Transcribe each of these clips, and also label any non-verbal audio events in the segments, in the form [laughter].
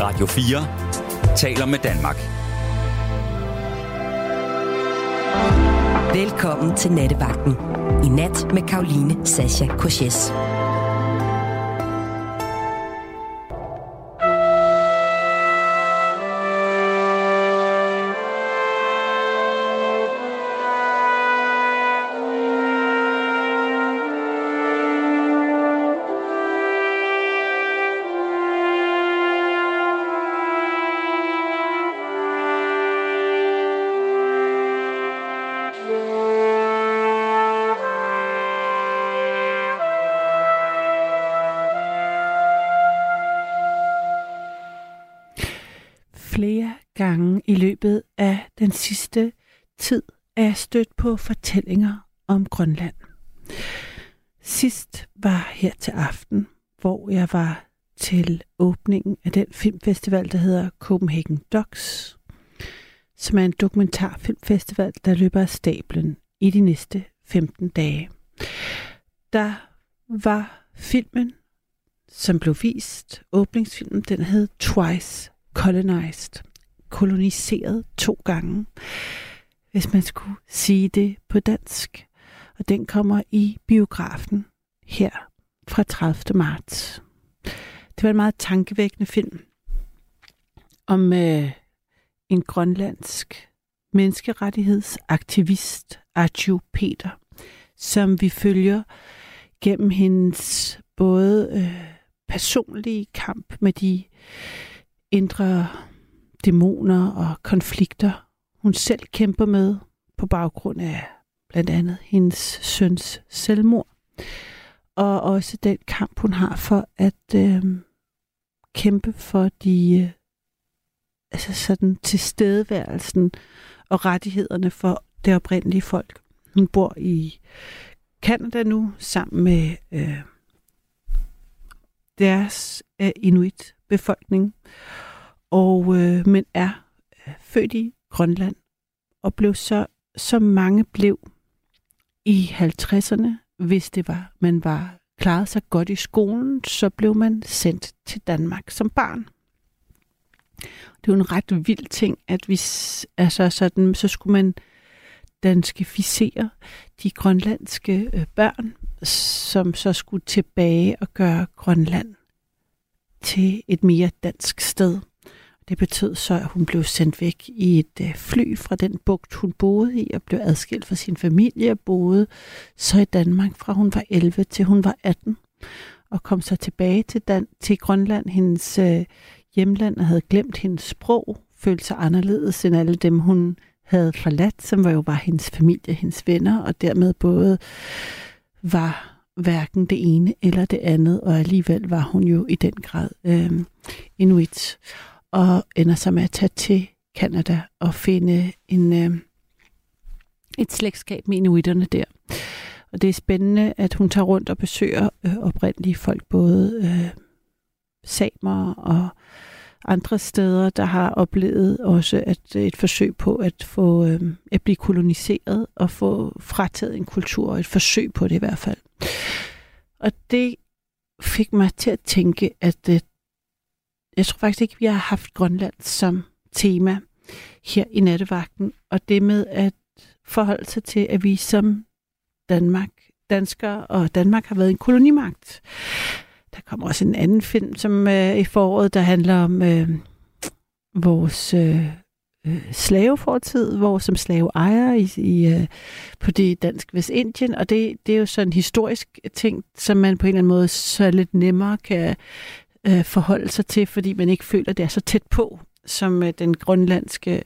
Radio 4 taler med Danmark. Velkommen til Nattevagten. I nat med Karoline Sasha Korses. På fortællinger om Grønland. Sidst var her til aften, hvor jeg var til åbningen af den filmfestival, der hedder Copenhagen Docs, som er en dokumentarfilmfestival, der løber af stablen i de næste 15 dage. Der var filmen, som blev vist, åbningsfilmen, den hed Twice Colonized, koloniseret to gange, hvis man skulle sige det på dansk. Og den kommer i biografen her fra 30. marts. Det var en meget tankevækkende film om øh, en grønlandsk menneskerettighedsaktivist, Arju Peter, som vi følger gennem hendes både øh, personlige kamp med de indre dæmoner og konflikter, hun selv kæmper med på baggrund af blandt andet hendes søns selvmord. Og også den kamp, hun har for at øh, kæmpe for de øh, altså sådan tilstedeværelsen og rettighederne for det oprindelige folk. Hun bor i Kanada nu sammen med øh, deres øh, inuit-befolkning, og øh, men er øh, født i Grønland og blev så, som mange blev i 50'erne, hvis det var, man var klaret sig godt i skolen, så blev man sendt til Danmark som barn. Det er jo en ret vild ting, at hvis altså sådan, så skulle man danskificere de grønlandske øh, børn, som så skulle tilbage og gøre Grønland til et mere dansk sted. Det betød så, at hun blev sendt væk i et øh, fly fra den bugt, hun boede i, og blev adskilt fra sin familie, og boede så i Danmark fra hun var 11 til hun var 18, og kom så tilbage til, Dan- til Grønland, hendes øh, hjemland, og havde glemt hendes sprog, følte sig anderledes end alle dem, hun havde forladt, som var jo bare hendes familie, hendes venner, og dermed både var hverken det ene eller det andet, og alligevel var hun jo i den grad øh, inuit, og ender så med at tage til Kanada og finde en, øh, et slægtskab med inuiterne der. Og det er spændende, at hun tager rundt og besøger øh, oprindelige folk, både øh, samer og andre steder, der har oplevet også at øh, et forsøg på at få øh, at blive koloniseret og få frataget en kultur, et forsøg på det i hvert fald. Og det fik mig til at tænke, at øh, jeg tror faktisk ikke, vi har haft Grønland som tema her i nattevagten, og det med at forholde sig til, at vi som Danmark, danskere og Danmark har været en kolonimagt. Der kommer også en anden film som øh, i foråret, der handler om øh, vores øh, øh slavefortid, hvor som slaveejere i, i, øh, på det dansk Vestindien, og det, det er jo sådan en historisk ting, som man på en eller anden måde så lidt nemmere kan øh, forholde sig til, fordi man ikke føler, at det er så tæt på, som øh, den grønlandske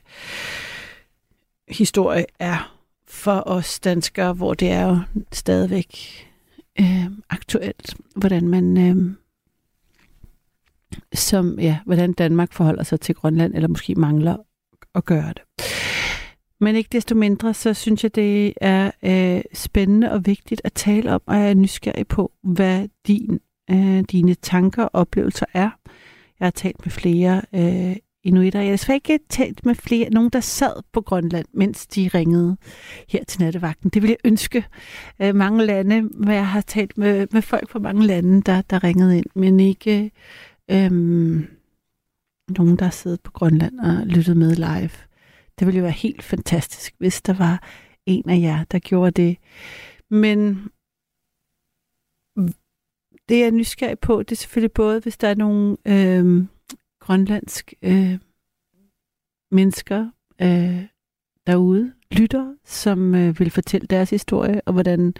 historie er for os danskere, hvor det er jo stadigvæk øh, aktuelt, hvordan man øh, som ja, hvordan Danmark forholder sig til Grønland, eller måske mangler at gøre det. Men ikke desto mindre, så synes jeg, det er øh, spændende og vigtigt at tale om, og jeg er nysgerrig på, hvad din, øh, dine tanker og oplevelser er. Jeg har talt med flere øh, inuitter. Jeg har desværre ikke talt med flere, nogen, der sad på Grønland, mens de ringede her til nattevagten. Det ville jeg ønske øh, mange lande, men jeg har talt med, med folk fra mange lande, der, der ringede ind, men ikke, øh, nogen, der sad på Grønland og lyttede med live. Det ville jo være helt fantastisk, hvis der var en af jer, der gjorde det. Men det jeg er nysgerrig på, det er selvfølgelig både, hvis der er nogle øh, grønlandsk øh, mennesker øh, derude, lytter, som øh, vil fortælle deres historie, og hvordan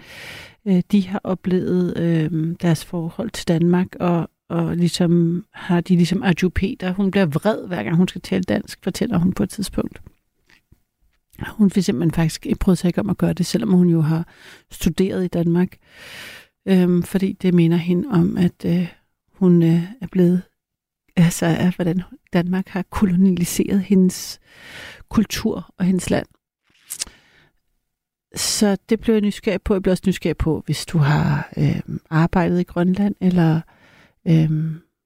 øh, de har oplevet øh, deres forhold til Danmark, og, og ligesom har de ligesom Arju Peter, hun bliver vred, hver gang hun skal tale dansk, fortæller hun på et tidspunkt. Hun vil simpelthen faktisk ikke prøve sig ikke om at gøre det, selvom hun jo har studeret i Danmark. Øhm, fordi det minder hende om, at øh, hun øh, er blevet, altså af hvordan Danmark har koloniseret hendes kultur og hendes land. Så det blev jeg nysgerrig på. Jeg blev også nysgerrig på, hvis du har øh, arbejdet i Grønland, eller øh,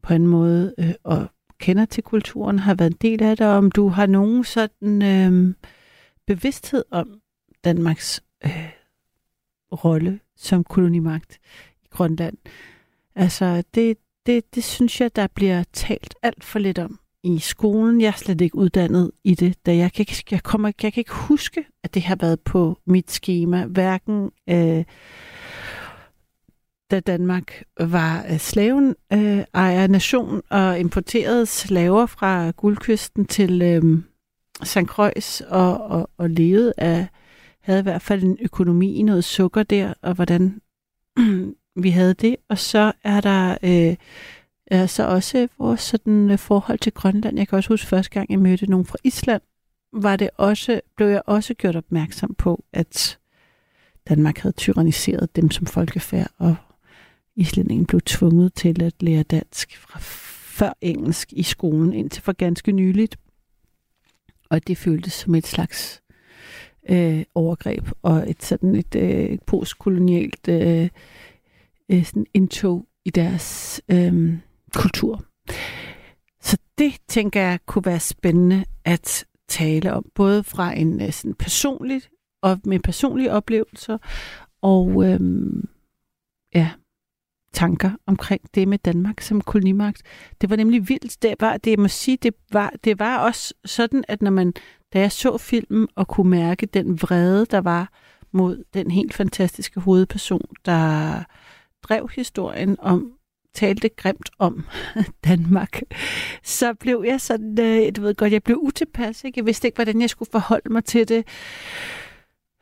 på en måde øh, og kender til kulturen, har været en del af det, om du har nogen sådan øh, bevidsthed om Danmarks øh, rolle som kolonimagt i Grønland. Altså, det, det, det synes jeg, der bliver talt alt for lidt om i skolen. Jeg er slet ikke uddannet i det, da jeg kan ikke, jeg kommer, jeg kan ikke huske, at det har været på mit schema, hverken øh, da Danmark var øh, slaven øh, ejer nation og importerede slaver fra guldkysten til øh, St. Croix og, og, og levede af, havde i hvert fald en økonomi, i noget sukker der, og hvordan [clears throat] vi havde det. Og så er der øh, er så også vores sådan, øh, forhold til Grønland. Jeg kan også huske første gang, jeg mødte nogen fra Island, var det også, blev jeg også gjort opmærksom på, at Danmark havde tyranniseret dem som folkefærd, og islændingen blev tvunget til at lære dansk fra før engelsk i skolen indtil for ganske nyligt. Og det føltes som et slags øh, overgreb og et sådan et øh, postkolonialt øh, øh, sådan indtog i deres øh, kultur. Så det tænker jeg kunne være spændende at tale om, både fra en øh, sådan personligt og med personlige oplevelser og øh, ja, tanker omkring det med Danmark som kolonimagt. Det var nemlig vildt. Det var, det jeg må sige, det var, det var også sådan, at når man, da jeg så filmen og kunne mærke den vrede, der var mod den helt fantastiske hovedperson, der drev historien om, talte grimt om [laughs] Danmark, så blev jeg sådan, øh, du ved godt, jeg blev utilpas. Ikke? Jeg vidste ikke, hvordan jeg skulle forholde mig til det.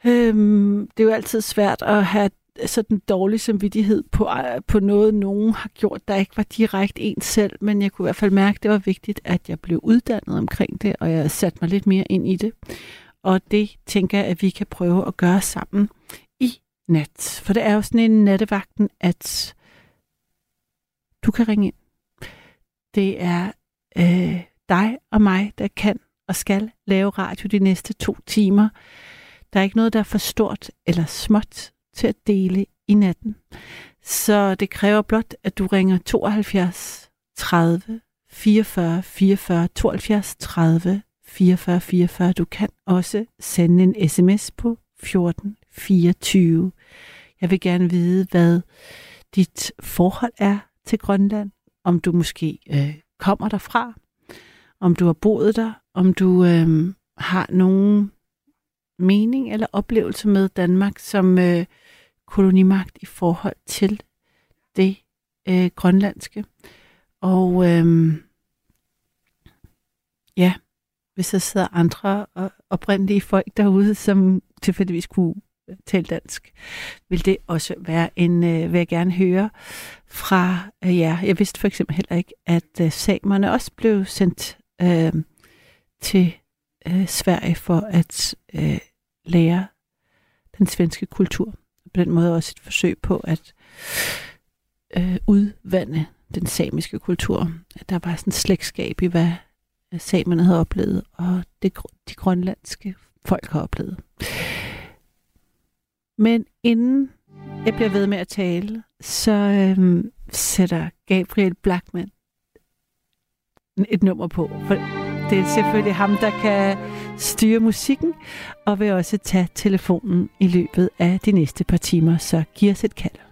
Øhm, det er jo altid svært at have Altså, sådan dårlig samvittighed på, øh, på noget, nogen har gjort, der ikke var direkte en selv, men jeg kunne i hvert fald mærke, at det var vigtigt, at jeg blev uddannet omkring det, og jeg satte mig lidt mere ind i det. Og det tænker jeg, at vi kan prøve at gøre sammen i nat. For det er jo sådan en nattevagten, at du kan ringe ind. Det er øh, dig og mig, der kan og skal lave radio de næste to timer. Der er ikke noget, der er for stort eller småt til at dele i natten. Så det kræver blot, at du ringer 72 30 44 44 72 30 44 44. Du kan også sende en sms på 14 24. Jeg vil gerne vide, hvad dit forhold er til Grønland, om du måske øh, kommer derfra, om du har boet der, om du øh, har nogen mening eller oplevelse med Danmark som øh, kolonimagt i forhold til det øh, grønlandske. Og øh, ja, hvis der sidder andre oprindelige folk derude, som tilfældigvis kunne øh, tale dansk, vil det også være en, øh, vil jeg gerne høre fra øh, jer. Jeg vidste for eksempel heller ikke, at øh, samerne også blev sendt øh, til øh, Sverige for at øh, lære den svenske kultur. På den måde også et forsøg på at øh, udvande den samiske kultur. At Der var sådan et slægtskab i, hvad øh, samerne havde oplevet, og det de grønlandske folk har oplevet. Men inden jeg bliver ved med at tale, så øh, sætter Gabriel Blackman et nummer på. For det er selvfølgelig ham, der kan styre musikken, og vil også tage telefonen i løbet af de næste par timer, så giv os et kald.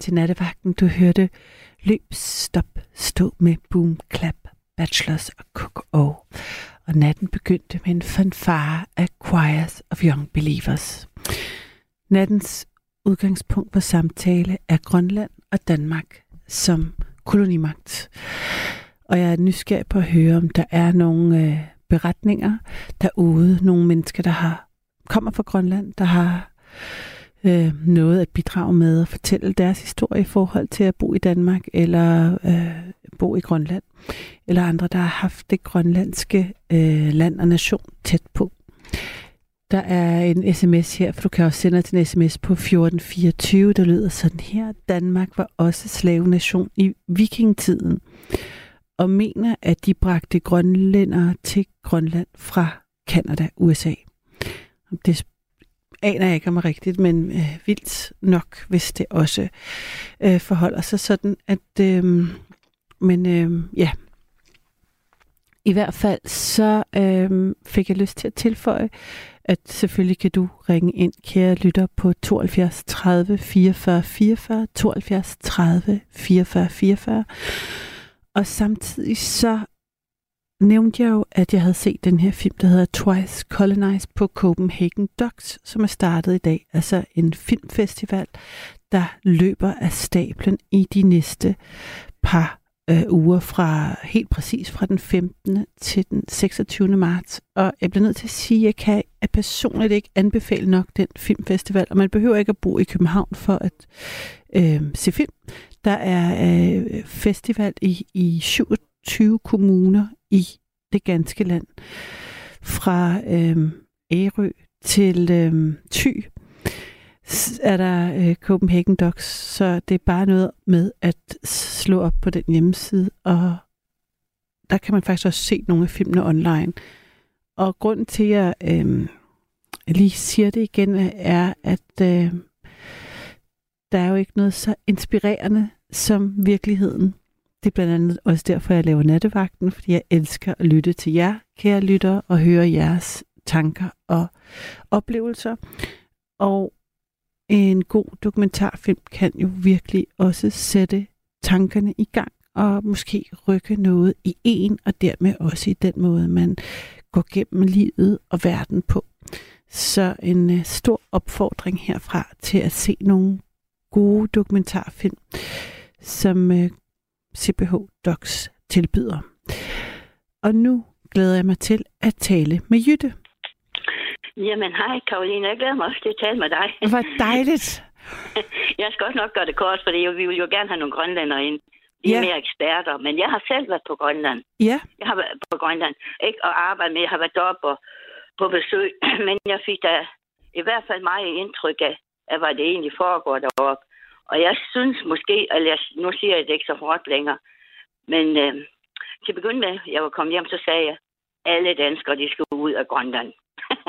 Til nattevagten. Du hørte Løb, Stop, Stå med Boom, Clap, Bachelors og Cook O. Og natten begyndte med en fanfare af Choirs of Young Believers. Nattens udgangspunkt på samtale er Grønland og Danmark som kolonimagt. Og jeg er nysgerrig på at høre, om der er nogle øh, beretninger derude. Nogle mennesker, der har kommer fra Grønland, der har øh, noget at bidrage med og fortælle deres historie i forhold til at bo i Danmark eller øh, bo i Grønland. Eller andre, der har haft det grønlandske øh, land og nation tæt på. Der er en sms her, for du kan også sende til en sms på 1424, der lyder sådan her. Danmark var også slavenation i vikingetiden, og mener, at de bragte grønlændere til Grønland fra Kanada, USA. Det aner jeg ikke om er rigtigt, men øh, vildt nok, hvis det også øh, forholder sig sådan, at øh, men øh, ja, i hvert fald så øh, fik jeg lyst til at tilføje, at selvfølgelig kan du ringe ind, kære lytter, på 72 30 44 44, 72 30 44 44. Og samtidig så nævnte jeg jo, at jeg havde set den her film, der hedder Twice Colonized på Copenhagen Docs, som er startet i dag. Altså en filmfestival, der løber af stablen i de næste par øh, uger fra helt præcis fra den 15. til den 26. marts. Og jeg bliver nødt til at sige, at jeg kan at personligt ikke anbefale nok den filmfestival, og man behøver ikke at bo i København for at øh, se film. Der er øh, festival i, i 27 kommuner i det ganske land. Fra øh, Ærø til øh, Thy er der øh, Copenhagen Docs, så det er bare noget med at slå op på den hjemmeside, og der kan man faktisk også se nogle af filmene online. Og grunden til, at jeg øh, lige siger det igen, er, at øh, der er jo ikke noget så inspirerende som virkeligheden. Det er blandt andet også derfor, jeg laver nattevagten, fordi jeg elsker at lytte til jer, kære lyttere, og høre jeres tanker og oplevelser. Og en god dokumentarfilm kan jo virkelig også sætte tankerne i gang og måske rykke noget i en, og dermed også i den måde, man går gennem livet og verden på. Så en øh, stor opfordring herfra til at se nogle gode dokumentarfilm, som øh, CPH Docs tilbyder. Og nu glæder jeg mig til at tale med Jytte. Jamen, hej Karoline. Jeg glæder mig også til at tale med dig. Hvor dejligt. [laughs] jeg skal også nok gøre det kort, fordi vi vil jo gerne have nogle grønlænder ind. De er Ja. mere eksperter, men jeg har selv været på Grønland. Ja, Jeg har været på Grønland. Ikke at arbejde med, jeg har været deroppe og på besøg, [clears throat] men jeg fik da i hvert fald meget indtryk af, af hvad det egentlig foregår deroppe. Og jeg synes måske, eller jeg, nu siger jeg det ikke så hårdt længere, men øh, til at begynde med, jeg var kommet hjem, så sagde jeg, alle danskere, de skal ud af Grønland.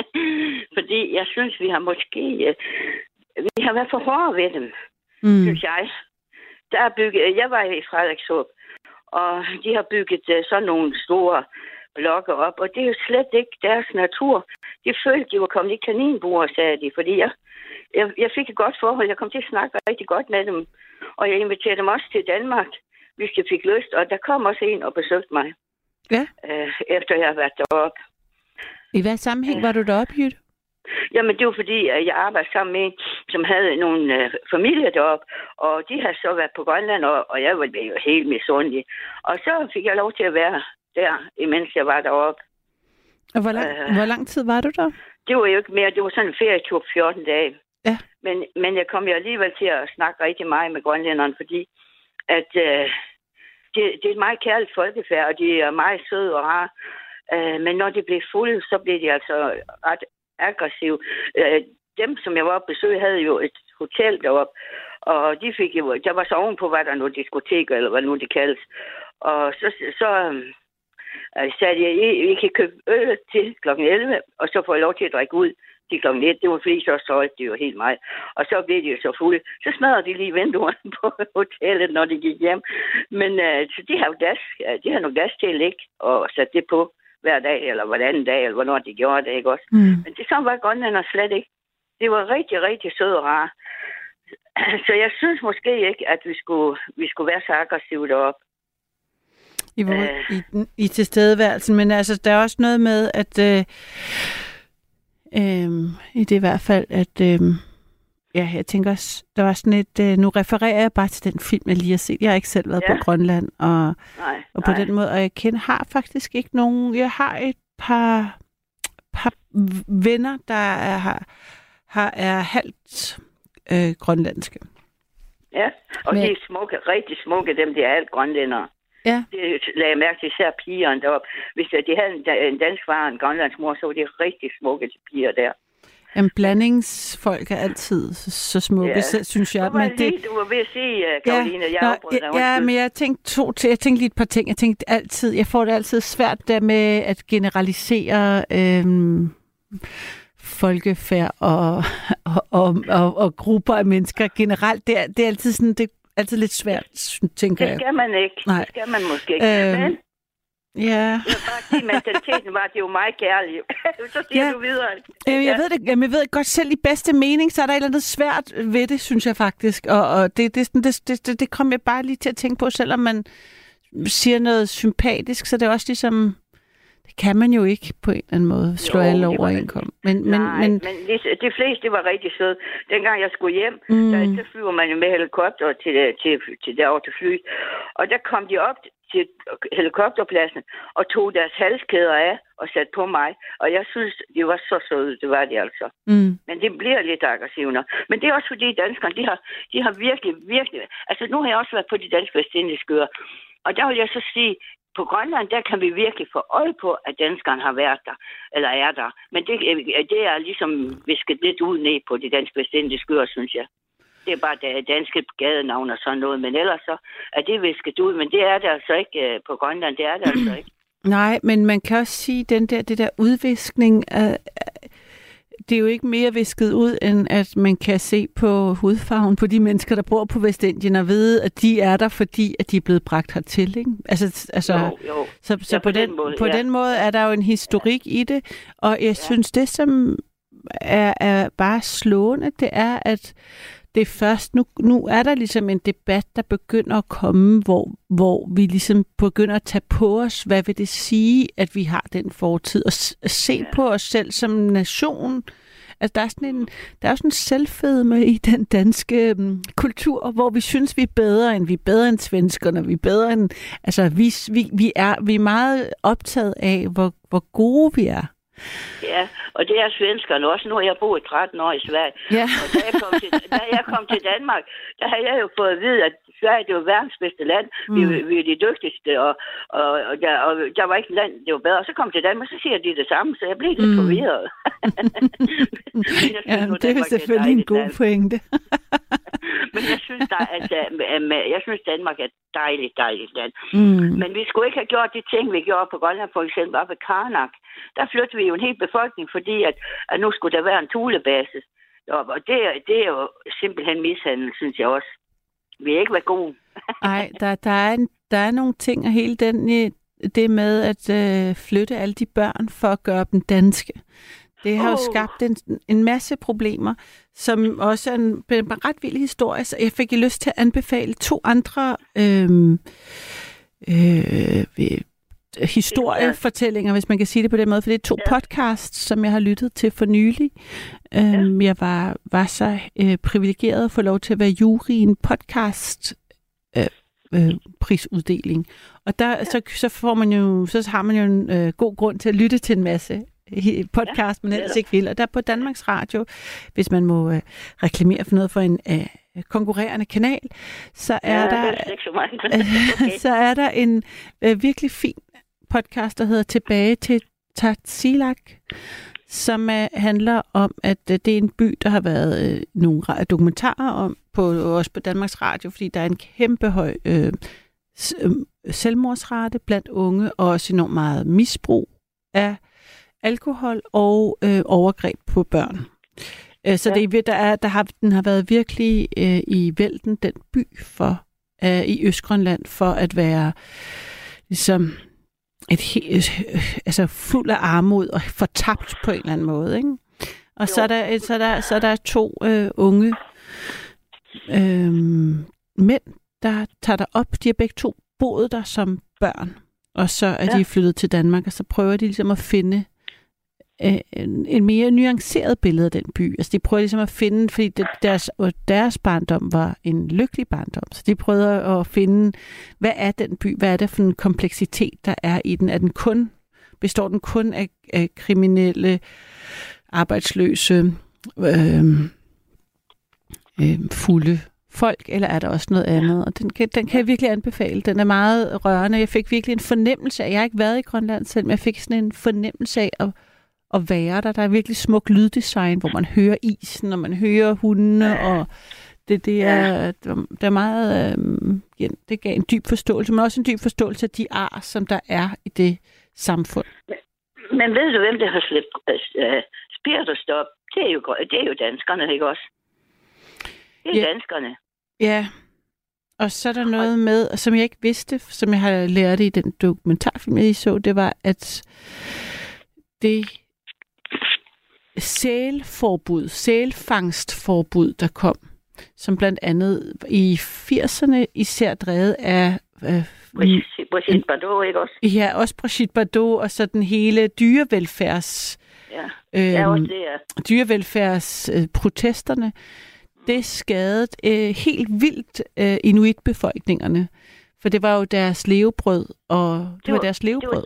[laughs] Fordi jeg synes, vi har måske, øh, vi har været for hårde ved dem mm. synes jeg. Der er bygget, jeg var i Frederikshåb, og de har bygget uh, sådan nogle store blokke op, og det er jo slet ikke deres natur. De følte, de var kommet i kaninbuer, sagde de, fordi jeg, jeg, jeg fik et godt forhold. Jeg kom til at snakke rigtig godt med dem, og jeg inviterede dem også til Danmark, hvis de fik lyst, og der kom også en og besøgte mig, Ja. uh, efter jeg havde været deroppe. I hvad sammenhæng var du deroppe, Jytte? Jamen, det var fordi, at jeg arbejdede sammen med en, som havde nogle øh, familier deroppe, og de havde så været på Grønland, og, og jeg var jo helt misundelig. Og så fik jeg lov til at være der, imens jeg var deroppe. Og hvor lang, Øh. hvor lang tid var du der? Det var jo ikke mere, det var sådan en ferietur på 14 dage. Ja. Men, men jeg kom jo alligevel til at snakke rigtig meget med grønlænderne, fordi at øh, det, det er et meget kærligt folkefærd, og de er meget søde og rare. Øh, men når de blev fulde, så blev de altså ret aggressive. Øh, dem, som jeg var oppe besøg, havde jo et hotel deroppe, og de fik jo, der var så ovenpå, var der noget diskotek, eller hvad nu det kaldes. Og så, så øh, sagde de, I, I kan købe øl til kl. 11, og så får jeg lov til at drikke ud til kl. 1. Det var fordi, så solgte de jo helt meget. Og så blev de jo så fulde. Så smadrede de lige vinduerne [laughs] på hotellet, når de gik hjem. Men øh, så de har jo gas, de har noget gas til ligge og sætte det på hver dag, eller hvordan dag, eller hvornår de gjorde det, ikke også? Mm. Men det sådan var grønlænder slet ikke. Det var rigtig, rigtig søde og rare. [clears throat] Så jeg synes måske ikke, at vi skulle, vi skulle være så aggressive deroppe. I, Øh. i, I tilstedeværelsen, men altså, der er også noget med, at øh, øh, i det i hvert fald, at øh, ja, jeg tænker også, der var sådan et, øh, nu refererer jeg bare til den film, jeg lige har set. Jeg har ikke selv været Ja. på Grønland, og, Nej, og på nej. den måde, og jeg kender, har faktisk ikke nogen, jeg har et par, par venner, der er, har, har, er halvt øh, grønlandske. Ja, og Men- de er smukke, rigtig smukke, dem der er alt grønlændere. Ja. Det lagde jeg mærke til især pigerne deroppe. Hvis øh, de havde en, da- en dansk far og en grønlandsk mor, så var de rigtig smukke, de piger der. Jamen, blandingsfolk er altid så, smukke, Ja. ja. synes jeg. Ja, men det... lige, du var ved at sige, uh, Karoline, jeg Nå, ja, ja, men jeg tænkte to til. Jeg tænkte lige et par ting. Jeg tænkte altid, jeg får det altid svært der med at generalisere øhm, folkefærd og, og, og, og, og, grupper af mennesker generelt. Det er, det er altid sådan, det altid lidt svært, tænker Det jeg. skal man ikke. Nej. Det skal man måske ikke. Øhm, Men Ja. jeg vil bare sige, mentaliteten var, det var meget kærligt. [laughs] så siger Ja. du videre. Øh, jeg ved det, jeg ved godt selv i bedste mening, så er der et eller andet svært ved det, synes jeg faktisk. Og, og det, det, det, det, det, det kom jeg bare lige til at tænke på, selvom man siger noget sympatisk, så det er også ligesom, Det kan man jo ikke på en eller anden måde slå Jo, alle over en kom. Men, men, Nej, men, men de, fleste var rigtig søde. Dengang jeg skulle hjem, Mm. der, så flyver man jo med helikopter til, til, til derover til fly. Og der kom de op til helikopterpladsen og tog deres halskæder af og satte på mig. Og jeg synes, de var så søde, det var de altså. mm, Men det bliver lidt aggressivt. Men det er også fordi danskerne, de har, de har virkelig, virkelig... Altså nu har jeg også været på de danske vestindiske øer. Og der vil jeg så sige, på Grønland, der kan vi virkelig få øje på, at danskerne har været der, eller er der. Men det, øh, øh, det er ligesom visket lidt ud ned på de danske vestindiske øer, synes jeg. Det er bare da- danske gadenavn og sådan noget, men ellers så er det visket ud. Men det er der altså ikke øh, på Grønland, det er det altså ikke. nej, men man kan også sige, den der, det der udviskning, øh, det er jo ikke mere visket ud, end at man kan se på hudfarven på de mennesker, der bor på Vestindien, og vide, at de er der, fordi at de er blevet bragt hertil. Ikke? Altså, altså, Jo, jo. Så, så Ja, på, den, måde, på ja. den måde er der jo en historik i det, og jeg synes, det som er, er bare slående, det er, at det er først nu, nu er der ligesom en debat, der begynder at komme, hvor, hvor vi ligesom begynder at tage på os, hvad vil det sige, at vi har den fortid, og se Ja. på os selv som nation. Altså, der er sådan en, der er jo sådan en selvfedme i den danske um, kultur, hvor vi synes, vi er bedre, end vi er bedre end svenskerne, vi er bedre end, altså, vi, vi, vi, er, vi er meget optaget af, hvor, hvor gode vi er. Ja, og det er svenskerne også. Nu har jeg boet 13 år i Sverige. Ja. Og da jeg, kom til, da jeg kom til Danmark, der har jeg jo fået at vide, at Sverige det var verdens bedste land. Mm. Vi, vi er de dygtigste, og, og, og, der, og der var ikke et land, det var bedre. Og så kom jeg til Danmark, så siger de det samme, så jeg blev lidt Mm. forvirret. [laughs] Ja, det er selvfølgelig en god pointe. Men jeg synes, der, at, at, jeg synes, Danmark er et dejligt, dejligt land. Mm. Men vi skulle ikke have gjort de ting, vi gjorde på Grønland, for eksempel op ved Karnak. Der flyttede vi jo en hel befolkning, fordi at, at nu skulle der være en tulebase. Og det, er- det er jo simpelthen mishandel, synes jeg også. Vi har ikke været gode. [laughs] Ej, der, der, er en, der er nogle ting, og hele den, i- det med at øh, flytte alle de børn for at gøre dem danske. Det har jo Åh. skabt en, en masse problemer, som også er en, en ret vild historie. Så jeg fik lyst til at anbefale to andre øhm, øh, øh, historiefortællinger, hvis man kan sige det på den måde, for det er to Ja. podcasts, som jeg har lyttet til for nylig. Øhm, Jeg var, var så øh, privilegeret at få lov til at være jury i en podcast øh, øh, prisuddeling. Og der, ja. så, så får man jo, så har man jo en øh, god grund til at lytte til en masse podcast, man ellers netop. ikke vil. Og der på Danmarks Radio, hvis man må øh, reklamere for noget for en øh, konkurrerende kanal, så er ja, der så meget. men [laughs] okay. så er der en øh, virkelig fin podcast, der hedder Tilbage til Tatsilak, som øh, handler om, at øh, det er en by, der har været øh, nogle dokumentarer om, på, også på Danmarks Radio, fordi der er en kæmpe høj øh, selvmordsrate blandt unge, og også enormt meget misbrug af alkohol og øh, overgreb på børn. Øh, Så Ja. det, er- der er, der har, den har været virkelig øh, i vælten, den by for øh, i Østgrønland, for at være ligesom et he- øh, altså fuld af armod og fortabt på en eller anden måde. Ikke? Og så er, der, så, er der, så er der to øh, unge øh, mænd, der tager der op. De har begge to boet der som børn, og så er. Ja. de flyttet til Danmark, og så prøver de ligesom at finde øh, en, mere nuanceret billede af den by. Altså de prøver ligesom at finde, fordi det, deres, deres barndom var en lykkelig barndom, så de prøvede at finde, hvad er den by, hvad er det for en kompleksitet, der er i den? Er den kun, består den kun af, af kriminelle, arbejdsløse, øh, øh, fulde folk, eller er der også noget andet? Og den kan, den kan jeg virkelig anbefale. Den er meget rørende. Jeg fik virkelig en fornemmelse af, jeg har ikke været i Grønland selv, men jeg fik sådan en fornemmelse af at, at være der. Der er virkelig smuk lyddesign, hvor man hører isen, og man hører hundene, og det, det, er, det er meget, ja, det gav en dyb forståelse, men også en dyb forståelse af de ar, som der er i det samfund. Men ved du, hvem der har slæbt uh, spiritusstop? Det er, jo, det er jo danskerne, ikke også? Det er Ja. ja. danskerne. Ja, og så er der noget med, som jeg ikke vidste, som jeg har lært i den dokumentarfilm, jeg så, det var, at det sælforbud, sælfangstforbud, der kom, som blandt andet i 80'erne især drevet af øh, Brigitte Bardot, ikke også? Ja, også Brigitte Bardot og så den hele dyrevelfærds... Ja, Øhm, ja også det, ja. dyrevelfærdsprotesterne, det skadede øh, helt vildt øh, inuitbefolkningerne. For det var jo deres levebrød, og det, det var, var- deres levebrød.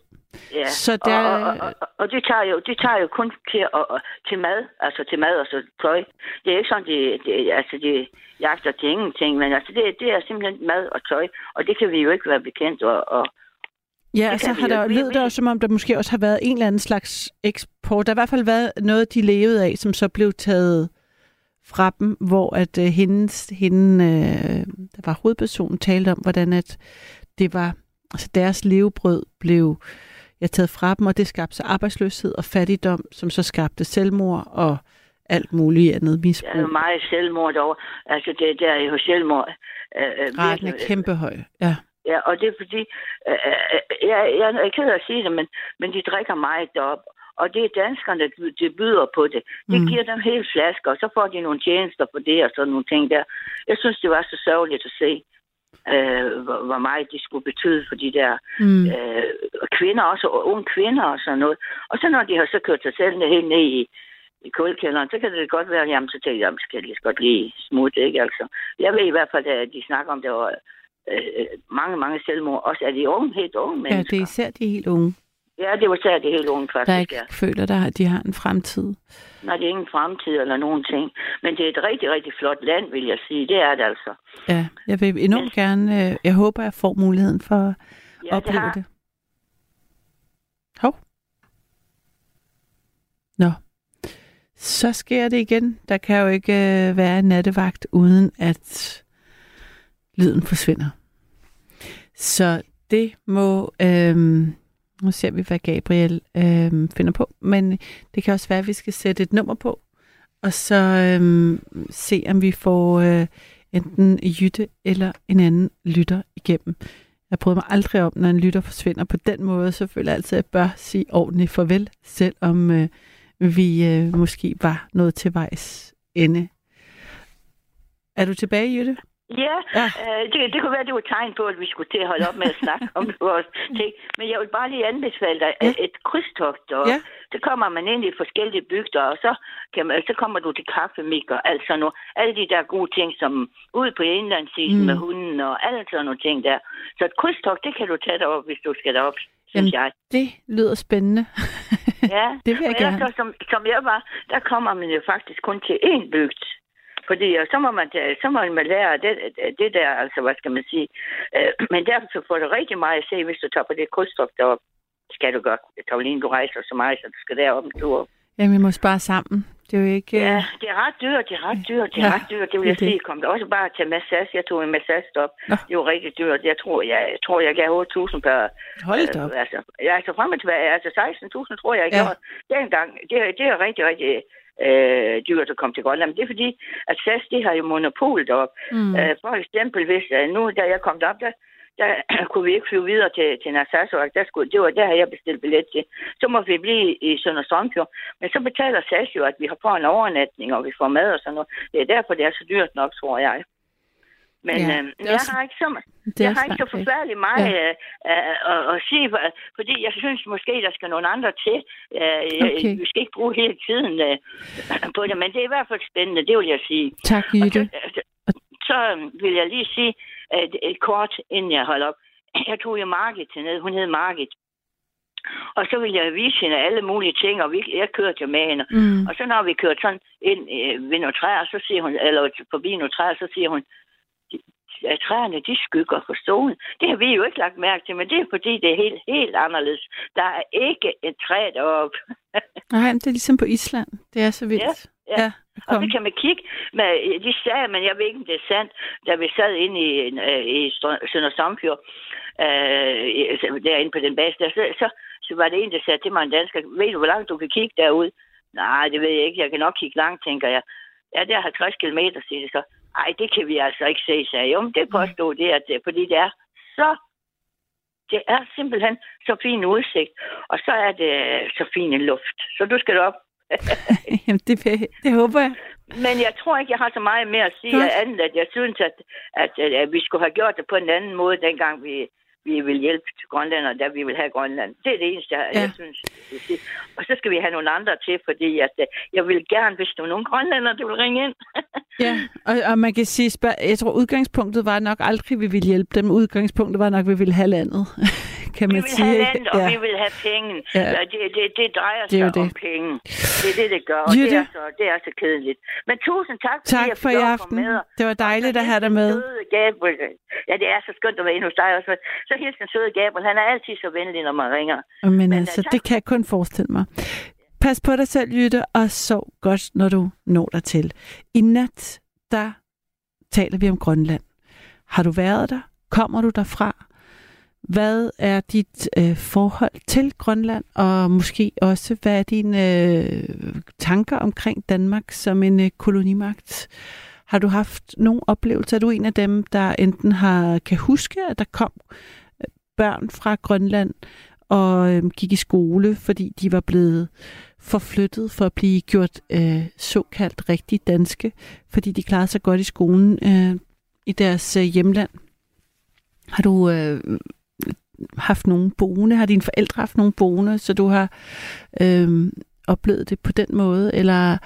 Ja, Så der- og, og, og, og det, tager jo, det tager jo kun til, og, til mad, altså til mad og så tøj. Det er ikke sådan, det, det, altså det jagter til ingenting, men altså det, det er simpelthen mad og tøj, og det kan vi jo ikke være bekendt. Og, og Ja, og så har jo der, lød Vi- det også, som om der måske også har været en eller anden slags eksport. Der har i hvert fald været noget, de levede af, som så blev taget fra dem, hvor at øh, hendes, hende, øh, der var hovedpersonen, talte om, hvordan at det var, altså deres levebrød blev ja, taget fra dem, og det skabte så arbejdsløshed og fattigdom, som så skabte selvmord og alt muligt andet der er misbrug. meget selvmord derovre. Altså det, der er jo selvmord. Øh, øh, Raten er kæmpe høj. Ja. Ja, og det er fordi, øh, øh, jeg, jeg er ked af at sige det, men, men de drikker meget derop. Og det er danskerne, der de byder på det. De Mm. giver dem hele flasker, og så får de nogle tjenester for det og sådan nogle ting der. Jeg synes, det var så sørgeligt at se, øh, hvor, hvor meget de skulle betyde for de der Mm. øh, kvinder, også og unge kvinder og sådan noget. Og så når de har så kørt sig selv ned- helt ned i, i kuldkælderen, så kan det godt være, jamen så tænker jeg, jamen, skal lige godt lige smutte, ikke altså. Jeg ved i hvert fald, at de snakker om, det var øh, mange, mange selvmord, også er de unge, helt unge ja, mennesker. det er især de helt unge, Ja, det var især de helt unge der faktisk, ikke ja. føler, der, de har en fremtid. Nej, det er ingen fremtid eller nogen ting. Men det er et rigtig, rigtig flot land, vil jeg sige. Det er det altså. Ja, jeg vil enormt gerne, øh, jeg håber, jeg får muligheden for at Ja, det opleve har, det. Hov. Nå. Så sker det igen. Der kan jo ikke øh, være en nattevagt, uden at lyden forsvinder. Så det må... Øh, nu ser vi, hvad Gabriel øh, finder på. Men det kan også være, at vi skal sætte et nummer på, og så øh, se, om vi får øh, enten Jytte eller en anden lytter igennem. Jeg prøver mig aldrig om, når en lytter forsvinder på den måde, så føler jeg altid, at jeg bør sige ordentligt farvel, selvom øh, vi øh, måske var nået til vejs ende. Er du tilbage, Jytte? Ja, Ja. Øh, det, det kunne være, det var et tegn på, at vi skulle til at holde op med at snakke om [laughs] vores ting. Men jeg vil bare lige anbefale dig Ja. et krydstogt. Og Ja. Så kommer man ind i forskellige bygder, og så, kan man, så kommer du til kaffemik og alt sådan noget. Alle de der gode ting, som ude på indlandsisen Mm. med hunden og alle sådan nogle ting der. Så et krydstogt, det kan du tage derop, hvis du skal derop, synes Jamen, jeg. Det lyder spændende. Ja, [laughs] det vil jeg gerne. Så, som, som jeg var, der kommer man jo faktisk kun til én bygd. Fordi og så må man, så må man lære det, det der, altså hvad skal man sige. Øh, men derfor så får du rigtig meget at se, hvis du tager på det krydstof derop. Skal du godt. Karoline, du rejser så meget, så du skal derop en tur. Jamen, vi må spare sammen. Det er jo ikke... Ja, øh, det er ret dyrt, det er ret dyrt, det er Ja, ret dyrt. Det vil jeg det. sige. Kom der også bare til massage. Jeg tog en massage op. Nå. Det var rigtig dyrt. Jeg tror, jeg, jeg tror, jeg gav 8.000 per, Hold da op. Øh, altså, ja, altså frem og tilbage, altså 16.000 tror jeg, jeg Ja. gjorde dengang. Det, det er rigtig, rigtig øh, dyrt at komme til Grønland. Men det er fordi, at SAS, de har jo monopol deroppe. Mm. Øh, for eksempel, hvis øh, nu, da jeg kom derop, der, der [clears throat] kunne vi ikke flyve videre til, til Narsarsuaq. Der skulle, det var der, jeg bestilt billet til. Så må vi blive i Sønder Strømfjord. Men så betaler SAS jo, at vi har fået en overnatning, og vi får mad og sådan noget. Det er derfor, det er så dyrt nok, tror jeg. Men Ja, øh, jeg også- har ikke så, jeg har ikke så forfærdeligt meget ja. øh, øh, at, at sige, for- fordi jeg synes måske, der skal nogle andre til. Øh, Okay. Vi skal ikke bruge hele tiden øh, på det, men det er i hvert fald spændende, det vil jeg sige. Tak, Og Jytte. så, så, så vil jeg lige sige at et kort, inden jeg holder op. [clears throat] Jeg tog jo Margit ned. Hun hed Margit. Og så vil jeg vise hende alle mulige ting, og vi, jeg kørte jo med hende. Mm. Og så når vi kørte sådan ind øh, ved nogle træer, så siger hun, eller forbi nogle træer, så siger hun, "De- at træerne, de skygger for solen. Det har vi jo ikke lagt mærke til, men det er fordi, det er helt, helt anderledes. Der er ikke et træ deroppe. [laughs] Nej, men det er ligesom på Island. Det er så vildt. ja. ja Og kom. så kan man kigge, med, de sagde, men jeg ved ikke, om det er sandt, da vi sad inde i, øh, i Sønder Stamfjord, øh, derinde på den base, der, så, så, så var det en, der sagde til mig, en dansker, ved du, hvor langt du kan kigge derud? Nej, det ved jeg ikke, jeg kan nok kigge langt, tænker jeg. Ja, det er 50 km, siger det så. Ej, det kan vi altså ikke se, sagde jeg. Jo, men det påstod det, at det, fordi det er så det er simpelthen så fin udsigt, og så er det så fin en luft. Så du skal op. [laughs] [laughs] Jamen, det, det håber jeg. Men jeg tror ikke, jeg har så meget mere at sige Godt. Godt. andet, at jeg synes, at, at, at, at vi skulle have gjort det på en anden måde, dengang vi vi vil hjælpe til Grønland, og da vi vil have Grønland. Det er det eneste, jeg, Ja. jeg synes. Og så skal vi have nogle andre til, fordi at, øh, jeg vil gerne, hvis du er nogen grønlænder, du vil ringe ind. [laughs] Ja, og, og man kan sige, jeg tror udgangspunktet var nok aldrig, vi ville hjælpe dem. Udgangspunktet var nok, vi ville have landet, [laughs] kan vi man vil sige. have landet, og ja. vi vil have penge. Ja. Det, det, det drejer Det sig jo om det. penge. Det er det, det gør, og Jytte. det er, så, det er så kedeligt. Men tusind tak, fordi Tak jeg for i aften. med. Det var dejligt at have dig med. søde Gabriel. Ja, det er så skønt at være inde hos dig også. Så hilsen den søde Gabriel. Han er altid så venlig, når man ringer. Men Men, øh, altså, tak. det kan jeg kun forestille mig. Pas på dig selv, Jytte, og sov godt, når du når dig til. I nat, der taler vi om Grønland. Har du været der? Kommer du derfra? Hvad er dit øh, forhold til Grønland, og måske også, hvad er dine øh, tanker omkring Danmark som en øh, kolonimagt? Har du haft nogle oplevelser? Er du en af dem, der enten har kan huske, at der kom øh, børn fra Grønland og øh, gik i skole, fordi de var blevet forflyttet for at blive gjort øh, såkaldt rigtig danske, fordi de klarede sig godt i skolen øh, i deres øh, hjemland. Har du øh, haft nogen boende? Har dine forældre haft nogen boende, så du har øh, oplevet det på den måde? Eller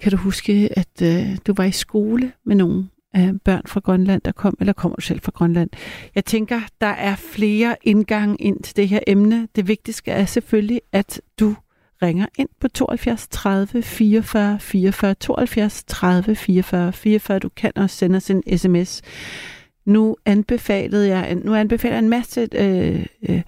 kan du huske, at øh, du var i skole med nogle øh, børn fra Grønland, der kom, eller kommer du selv fra Grønland? Jeg tænker, der er flere indgange ind til det her emne. Det vigtigste er selvfølgelig, at du ringer ind på 72 30 44 44 72 30 44 44. Du kan også sende os en sms. Nu anbefalede jeg, nu anbefaler jeg en masse øh, øh,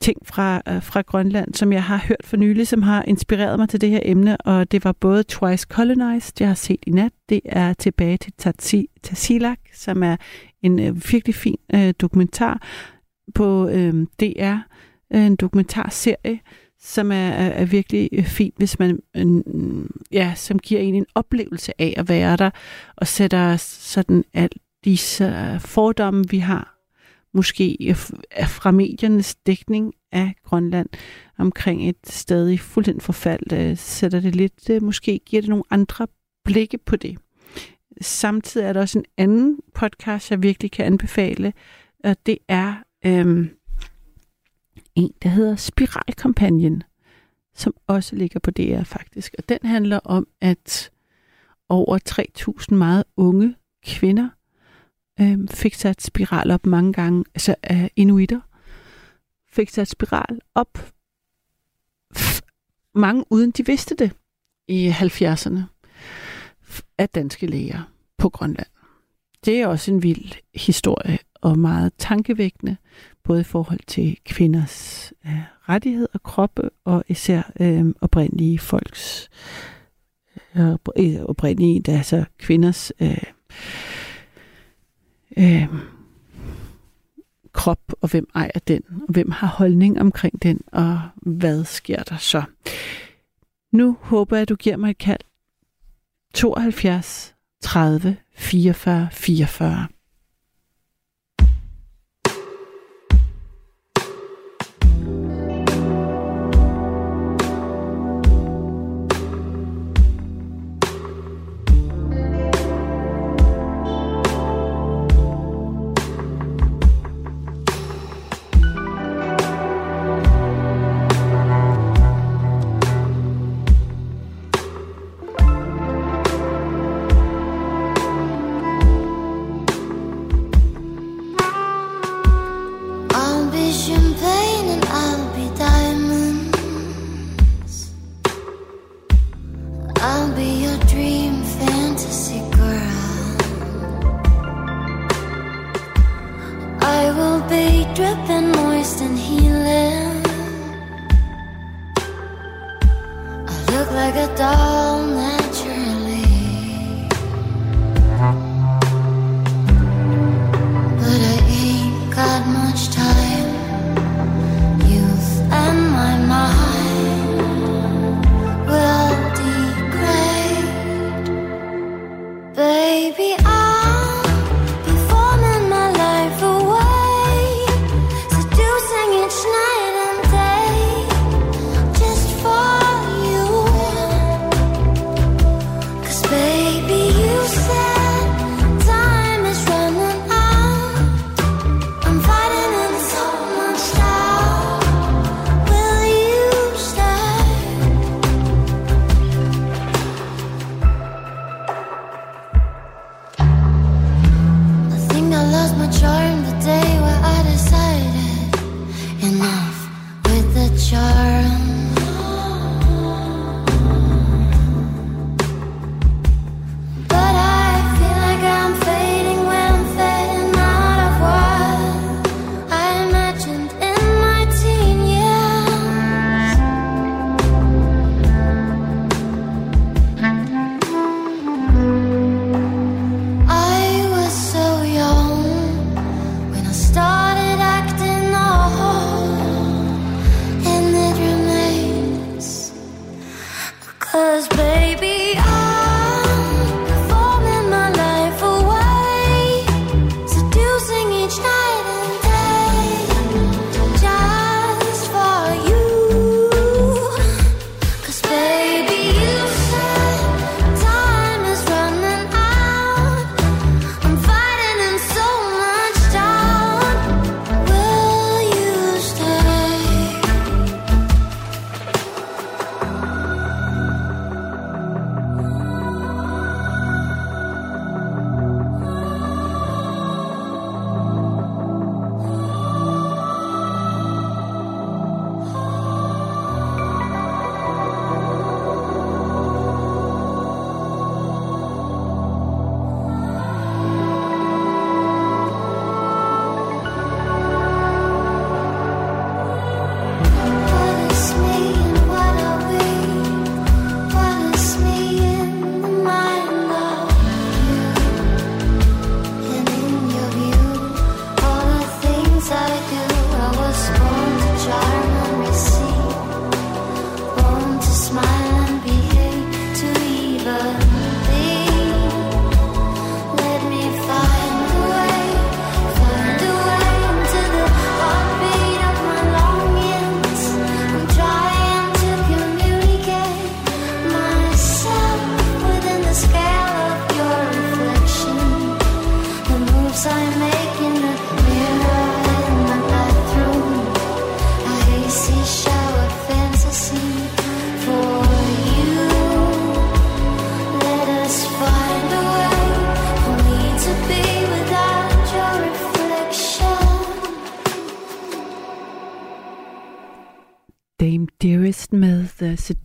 ting fra, øh, fra Grønland, som jeg har hørt for nylig, som har inspireret mig til det her emne, og det var både Twice Colonized, jeg har set i nat, det er tilbage til Tatsi, Tassilak, som er en øh, virkelig fin øh, dokumentar på øh, DR, øh, en dokumentarserie, som er, er, er virkelig øh, fin, hvis man, øh, ja, som giver en en oplevelse af at være der, og sætter sådan alt disse øh, fordomme, vi har, måske øh, fra mediernes dækning af Grønland omkring et stadig fuldstændig forfald, øh, sætter det lidt, måske giver det nogle andre blikke på det. Samtidig er der også en anden podcast, jeg virkelig kan anbefale, og det er øhm, en, der hedder Spiralkampagnen, som også ligger på DR faktisk. Og den handler om, at over 3.000 meget unge kvinder øh, fik sat spiral op mange gange, altså af inuitter, fik sat spiral op, f- mange uden de vidste det i 70'erne, f- af danske læger på Grønland. Det er også en vild historie og meget tankevækkende, både i forhold til kvinders øh, rettighed og kroppe, og især øh, oprindelige folks øh, øh oprindelige, altså kvinders øh, øh, krop, og hvem ejer den, og hvem har holdning omkring den, og hvad sker der så? Nu håber jeg, at du giver mig et kald. 72 30 44 44.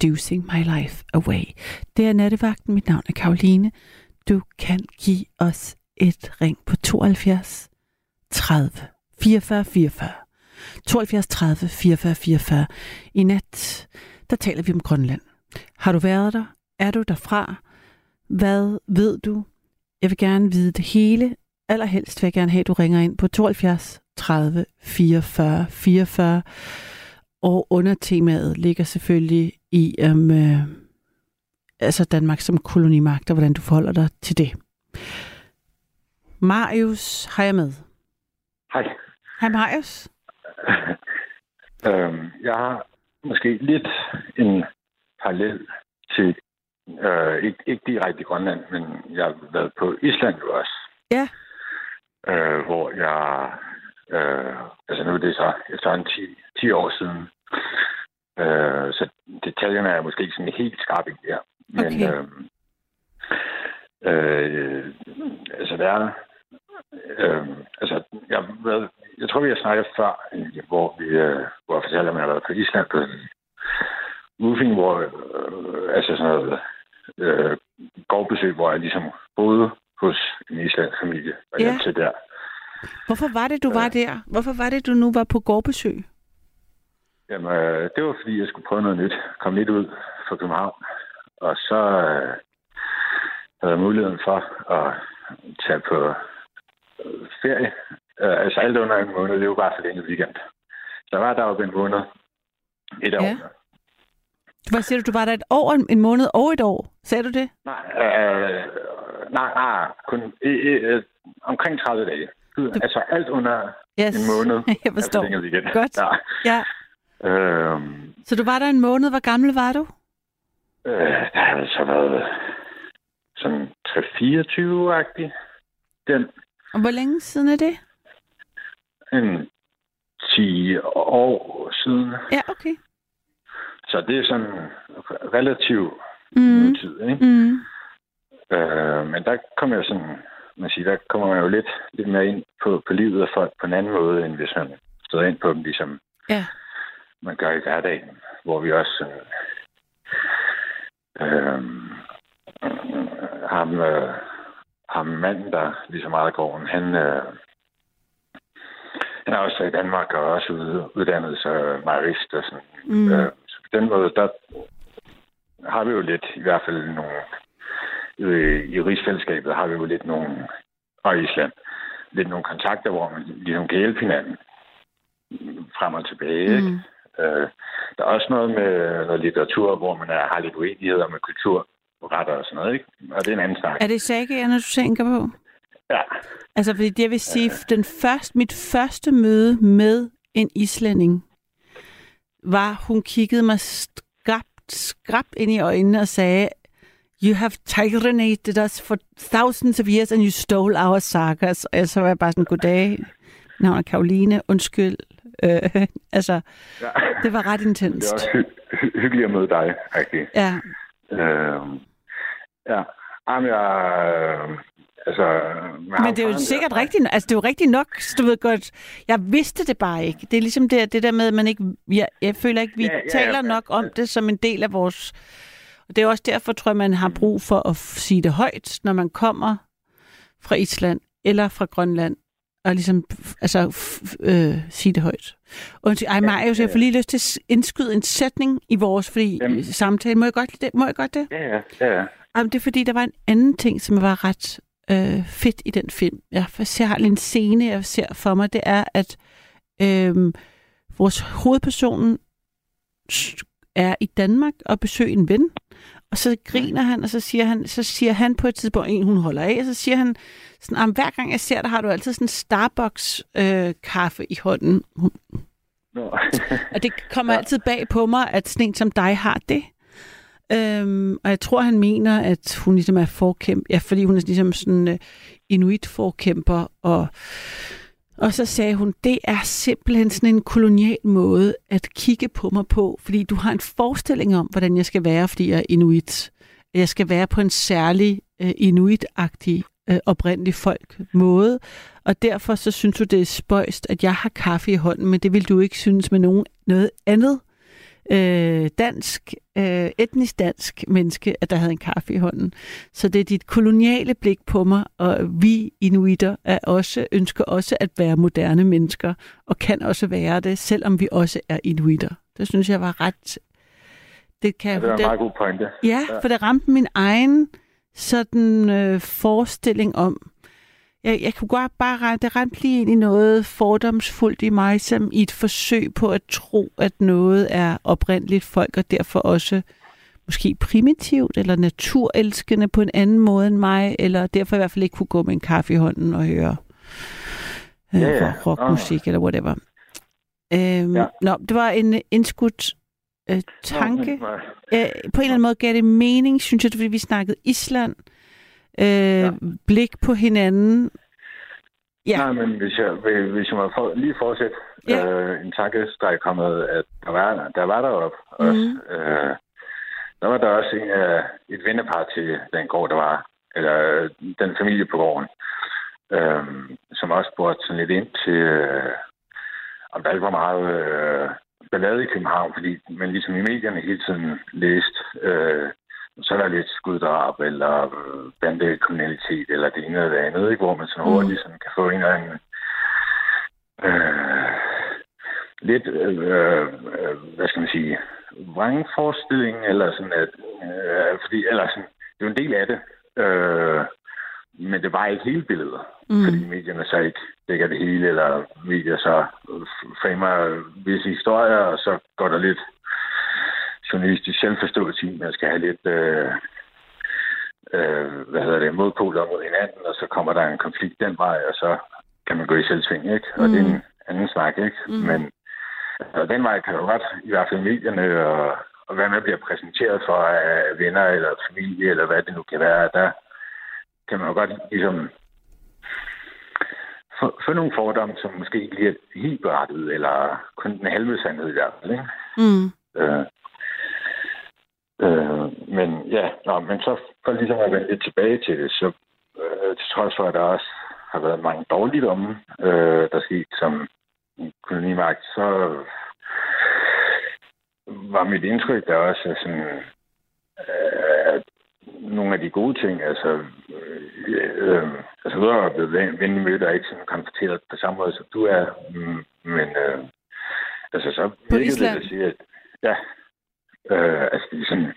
Seducing My Life Away. Det er nattevagten. Mit navn er Karoline. Du kan give os et ring på 72 30 44 44. 72 30 44 44. I nat, der taler vi om Grønland. Har du været der? Er du derfra? Hvad ved du? Jeg vil gerne vide det hele. Allerhelst vil jeg gerne have, at du ringer ind på 72 30 44 44. Og undertemaet ligger selvfølgelig i um, øh, altså Danmark som kolonimagt, og hvordan du forholder dig til det. Marius har jeg med. Hej. Hej Marius. [laughs] øhm, jeg har måske lidt en parallel til, øh, ikke, ikke direkte i Grønland, men jeg har været på Island jo også. Ja. Øh, hvor jeg, øh, altså nu er det så efterhånden 10, 10 år siden, øh, så detaljerne er måske ikke sådan helt skarpe her. Men Okay. øh, øh, altså der er, øh, altså jeg, været, jeg tror vi har snakket før, hvor vi, øh, hvor jeg fortalte, om jeg har været på Island på en roofing, hvor, øh, altså sådan noget, øh, gårdbesøg, hvor jeg ligesom boede hos en islandsk familie, og Ja. hjem til der. Hvorfor var det, du var der? Hvorfor var det, du nu var på gårdbesøg? Jamen, øh, det var fordi, jeg skulle prøve noget nyt. Kom lidt ud fra København. Og så øh, havde jeg muligheden for at tage på øh, ferie. Øh, altså alt under en måned, det var bare for en weekend. Så jeg var deroppe en måned. Et år. Ja. Hvad siger du, du var der et år, en- måned og et år? Sagde du det? Nej, øh, nej, nej, kun øh, øh, omkring 30 dage. Du... Altså alt under Yes. en måned. [laughs] Jeg forstår. weekend. Godt. Ja. Ja. Øhm, Så du var der en måned. Hvor gammel var du? Øh, der har altså været sådan 3-24-agtig. Den Og hvor længe siden er det? en 10 år siden. Ja, okay. Så det er sådan relativt Mm. nutid, ikke? Mm. Øh, men der kommer jeg sådan, man siger, der kommer man jo lidt, lidt mere ind på, på livet af folk på en anden måde, end hvis man støder ind på dem, ligesom Ja. Man gør i hverdagen, hvor vi også sådan, øh, ham, øh, ham manden, der ligesom meget gården, han, øh, han er også i Danmark og også ud- uddannet så mejerist og sådan. Mm. Øh, så på den måde, der har vi jo lidt, i hvert fald nogle, øh, i rigsfællesskabet har vi jo lidt nogle, og Island, lidt nogle kontakter, hvor man ligesom kan hjælpe hinanden frem og tilbage. Mm. Ikke? Øh, der er også noget med noget litteratur, hvor man er, har lidt uenigheder med kultur retter og sådan noget, ikke? Og det er en anden snak. Er det sagaerne, du tænker på? Ja. Altså, fordi det vil sige, den første, mit første møde med en islænding var, hun kiggede mig skrabt, skrabt ind i øjnene og sagde, You have tyrannated us for thousands of years, and you stole our sagas. Og så var jeg bare sådan, goddag, navn er Karoline, undskyld. Øh, [laughs] altså, ja. det var ret Det er intenst. også hy- hy- hyggeligt at møde dig, rigtig. Ja, Øh, ja. Jamen, jeg... Øh, altså... Men det er jo sikkert rigtigt, altså det er jo rigtigt nok, du ved godt, jeg vidste det bare ikke. Det er ligesom det, det der med, at man ikke, jeg, jeg føler ikke, vi Ja, ja, ja, ja, taler ja. nok om det som en del af vores, og det er også derfor, tror jeg, man har brug for at sige det højt, når man kommer fra Island eller fra Grønland, og ligesom, altså, øh, sige det højt. Undskyld, ej, Marius, jeg får lige lyst til at indskyde en sætning i vores fordi, Jamen. samtale. Må jeg godt det? Må jeg godt det? Ja, ja, ja, ja. Jamen, det er fordi, der var en anden ting, som var ret øh, fedt i den film. Jeg ser en scene, jeg ser for mig, det er, at øh, vores hovedperson s- er i Danmark og besøger en ven, og så griner han, og så siger han, så siger han på et tidspunkt, en hun holder af, og så siger han, sådan, "Jamen, hver gang jeg ser dig, har du altid sådan en Starbucks-kaffe i hånden. Nå. [laughs] og det kommer ja. altid bag på mig, at sådan en som dig har det. Øhm, og jeg tror, han mener, at hun ligesom er forkæmper. Ja, fordi hun er ligesom sådan uh, inuit-forkæmper. Og, og så sagde hun, det er simpelthen sådan en kolonial måde at kigge på mig på. Fordi du har en forestilling om, hvordan jeg skal være, fordi jeg er inuit. Jeg skal være på en særlig uh, inuit-agtig uh, oprindelig folk måde. Og derfor så synes du, det er spøjst, at jeg har kaffe i hånden, men det vil du ikke synes med nogen, noget andet øh, dansk, øh, etnisk dansk menneske, at der havde en kaffe i hånden. Så det er dit koloniale blik på mig, og vi inuiter er også, ønsker også at være moderne mennesker, og kan også være det, selvom vi også er inuiter. Det synes jeg var ret... Det, kan, Ja, det var en meget god pointe. Ja, for det ramte min egen sådan øh, forestilling om, jeg, jeg kunne godt bare det ramte lige ind i noget fordomsfuldt i mig, som i et forsøg på at tro, at noget er oprindeligt folk, og derfor også måske primitivt eller naturelskende på en anden måde end mig, eller derfor i hvert fald ikke kunne gå med en kaffe i hånden og høre øh, rock- rockmusik eller whatever. Øhm, Ja. Nå, det var en indskudt øh, tanke. Øh, på en eller anden måde gav det mening, synes jeg, fordi vi snakkede Island. Øh, ja. Blik på hinanden. Ja. Nej, men hvis jeg, hvis jeg må for, lige fortsætte Ja. øh, en tanke, der er kommet, at der var der, var deroppe også. Mhm. Øh, der var der også en, øh, et vennepar til den gård, der var, eller øh, den familie på gården, øh, som også spurgte sådan lidt ind til, øh, om der ikke var meget øh, ballade i København, fordi man ligesom i medierne hele tiden læste, øh, så er der lidt skuddrab, eller øh, bandekriminalitet, eller det ene eller det andet, ikke? hvor man sådan Mhm. hurtigt sådan kan få en eller anden øh, lidt, øh, øh, hvad skal man sige, vrangforestilling, eller sådan at, øh, fordi, eller sådan, det er en del af det, øh, men det var ikke hele billedet, Mm. mm. fordi medierne så ikke dækker det hele, eller medier så framer visse historier, og så går der lidt journalistisk selvforståelse i, man skal have lidt, øh, øh, hvad hedder det, modpoler mod hinanden, og så kommer der en konflikt den vej, og så kan man gå i selvsving, ikke? Og Mm. det er en anden snak, ikke? Mm. Men altså, den vej kan jo godt, i hvert fald medierne, og, og hvad man bliver præsenteret for af venner eller familie, eller hvad det nu kan være, der kan man jo godt ligesom få, få nogle fordomme, som måske ikke lige er helt berettet, eller kun den halve sandhed i hvert fald, ikke? Mm. Øh, øh, men ja, nå, men så for ligesom at vende lidt tilbage til det, så øh, til trods for, at der også har været mange dårligdomme, øh, der skete som kolonimagt, så var mit indtryk der også er sådan, øh, at nogle af de gode ting, altså, øh, øh, altså udover at blive ven- venlig mødt og ikke sådan konfronteret på samme måde, som du er, mm, men øh, altså så virkede Island? det at sige, at ja, øh, altså det er sådan,